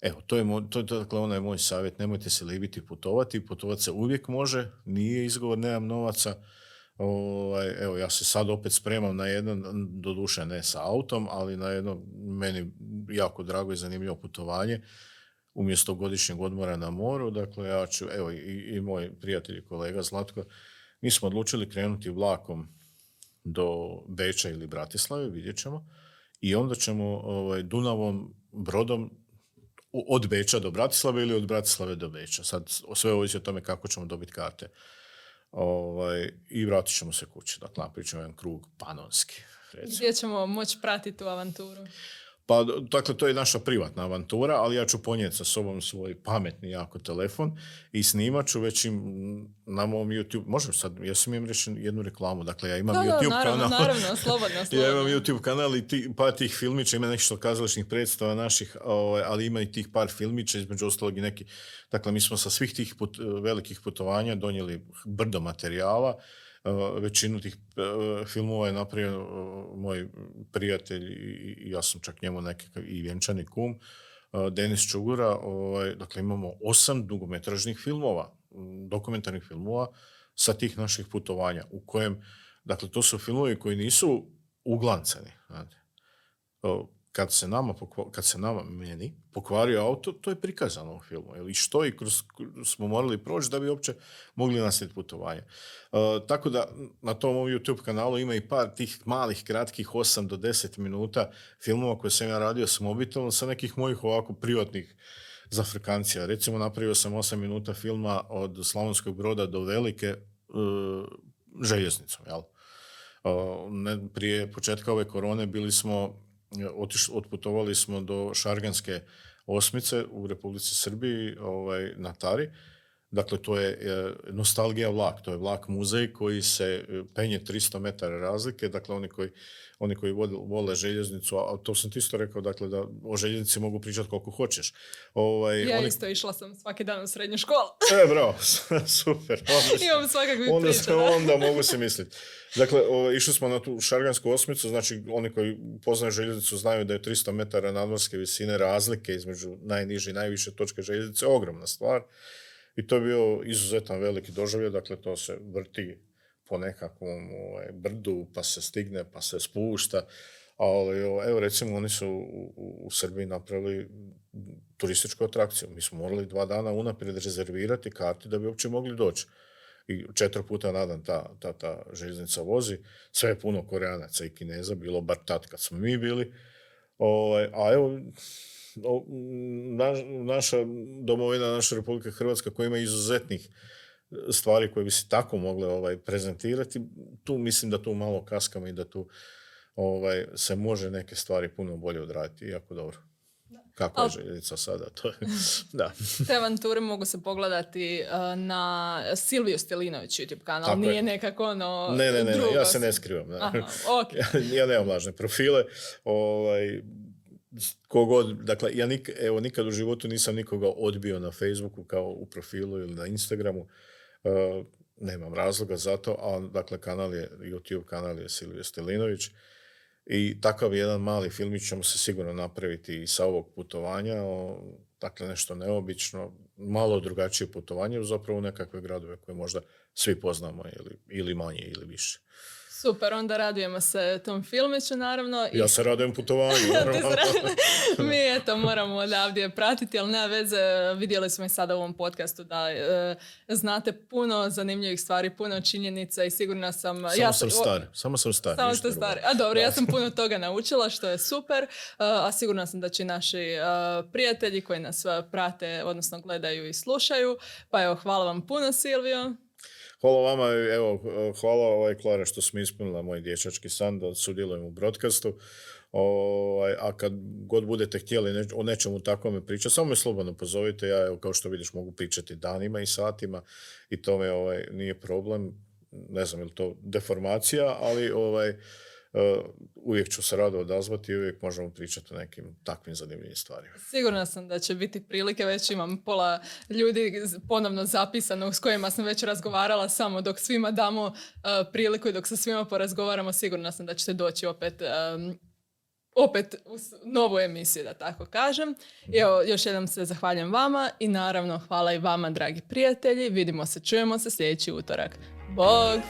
Evo, to je, moj, to, dakle onaj moj savjet, nemojte se libiti putovati, putovati se uvijek može, nije izgovor, nemam novaca, Ovaj, evo, ja se sad opet spremam na jedno, doduše ne sa autom, ali na jedno meni jako drago i zanimljivo putovanje umjesto godišnjeg odmora na moru. Dakle, ja ću, evo, i, i moj prijatelj i kolega Zlatko, mi smo odlučili krenuti vlakom do Beča ili Bratislave, vidjet ćemo. I onda ćemo ovaj, Dunavom brodom od Beča do Bratislave ili od Bratislave do Beča. Sad sve ovisi o tome kako ćemo dobiti karte. Ovaj, I vratit ćemo se kući. Dakle, napravit ćemo jedan krug panonski. Recimo. Gdje ćemo moći pratiti tu avanturu? Pa, dakle, to je naša privatna avantura, ali ja ću ponijeti sa sobom svoj pametni jako telefon i snimat ću već im na mom YouTube, možem sad, ja smijem reći jednu reklamu, dakle, ja imam Da, da, YouTube naravno, kanal. naravno, slobodno, Ja slobodno. imam YouTube kanal i ti, par tih filmića, ima nešto kazališnih predstava naših, ovaj, ali ima i tih par filmića, između ostalog i neki. Dakle, mi smo sa svih tih put- velikih putovanja donijeli brdo materijala. Većinu tih uh, filmova je napravio uh, moj prijatelj i, ja sam čak njemu nekakav i vjenčani kum, uh, Denis Čugura. Ovaj, dakle, imamo osam dugometražnih filmova, dokumentarnih filmova sa tih naših putovanja u kojem, dakle, to su filmovi koji nisu uglancani. Znate. Kad se nama, pokva- kad se nama, meni, pokvario auto, to je prikazano u filmu. Ili što i kroz, smo morali proći da bi uopće mogli nastaviti putovanje. E, tako da na tom YouTube kanalu ima i par tih malih, kratkih 8 do 10 minuta filmova koje sam ja radio s mobitelom sa nekih mojih ovako privatnih zafrkancija. Recimo napravio sam 8 minuta filma od Slavonskog broda do Velike e, željeznicom, jel? Uh, ne, prije početka ove korone bili smo, otiš, otputovali smo do Šarganske osmice u Republici Srbiji ovaj, na Tari. Dakle, to je e, nostalgija vlak, to je vlak muzej koji se e, penje 300 metara razlike, dakle oni koji, oni koji vole, željeznicu, a to sam ti isto rekao, dakle da o željeznici mogu pričati koliko hoćeš. Ovaj, Ja oni- isto išla sam svaki dan u srednju školu. E, bravo, super. odlično. Imam svakakvih onda, priča, da. onda mogu se misliti. Dakle, o, išli smo na tu šargansku osmicu, znači oni koji poznaju željeznicu znaju da je 300 metara nadmorske visine razlike između najniže i najviše točke željeznice ogromna stvar. I to je bio izuzetan veliki doživljaj, dakle to se vrti po nekakvom ovaj, brdu, pa se stigne, pa se spušta. Ali o, evo recimo oni su u, u- Srbiji napravili turističku atrakciju. Mi smo morali dva dana unaprijed rezervirati karti da bi uopće mogli doći. I četiri puta na dan ta, ta, ta željeznica vozi. Sve je puno Koreanaca i Kineza, bilo bar tad kad smo mi bili. Ovaj, a evo, o, naša domovina, naša Republika Hrvatska koja ima izuzetnih stvari koje bi se tako mogle ovaj, prezentirati, tu mislim da tu malo kaskamo i da tu ovaj, se može neke stvari puno bolje odraditi, jako dobro. Kako je željeznica sada, to je, da. Te avanture mogu se pogledati uh, na Silviju Stelinović YouTube kanal. Tako je. Nije nekako ono Ne, ne, ne, ne, drugo. ja se ne skrivam. ne. Aha, ok. ja nemam lažne profile. Ovaj, kogod, dakle, ja nik, evo, nikad u životu nisam nikoga odbio na Facebooku kao u profilu ili na Instagramu. E, nemam razloga za to, a dakle, kanal je, YouTube kanal je Silvija Stelinović. I takav jedan mali filmić ćemo se sigurno napraviti i sa ovog putovanja. O, dakle, nešto neobično, malo drugačije putovanje, zapravo u nekakve gradove koje možda svi poznamo ili, ili manje ili više. Super, onda radujemo se tom filmiću naravno. Ja se radujem putovanju. Mi eto moramo odavdje pratiti, ali nema veze, vidjeli smo i sada u ovom podcastu da e, znate puno zanimljivih stvari, puno činjenica i sigurna sam... Samo sam sam star, samo sam star. Samo ste stari. A dobro, ja sam puno toga naučila, što je super. uh, A sigurna sam da će naši uh, prijatelji koji nas prate, odnosno gledaju i slušaju. Pa evo, hvala vam puno, Silvio. Hvala vama, evo, hvala ovaj, Klara što smo ispunila moj dječački san da sudjelujem u broadcastu. Ovaj, a kad god budete htjeli o nečemu takvome pričati, samo me slobodno pozovite, ja evo, kao što vidiš mogu pričati danima i satima i to me ovaj, nije problem, ne znam je li to deformacija, ali ovaj, uvijek ću se rado odazvati i uvijek možemo pričati o nekim takvim zanimljivim stvarima. Sigurna sam da će biti prilike, već imam pola ljudi ponovno zapisano s kojima sam već razgovarala samo dok svima damo uh, priliku i dok sa svima porazgovaramo, sigurna sam da ćete doći opet um, opet u novu emisiju, da tako kažem. I evo, još jednom se zahvaljujem vama i naravno hvala i vama, dragi prijatelji. Vidimo se, čujemo se sljedeći utorak. Bog!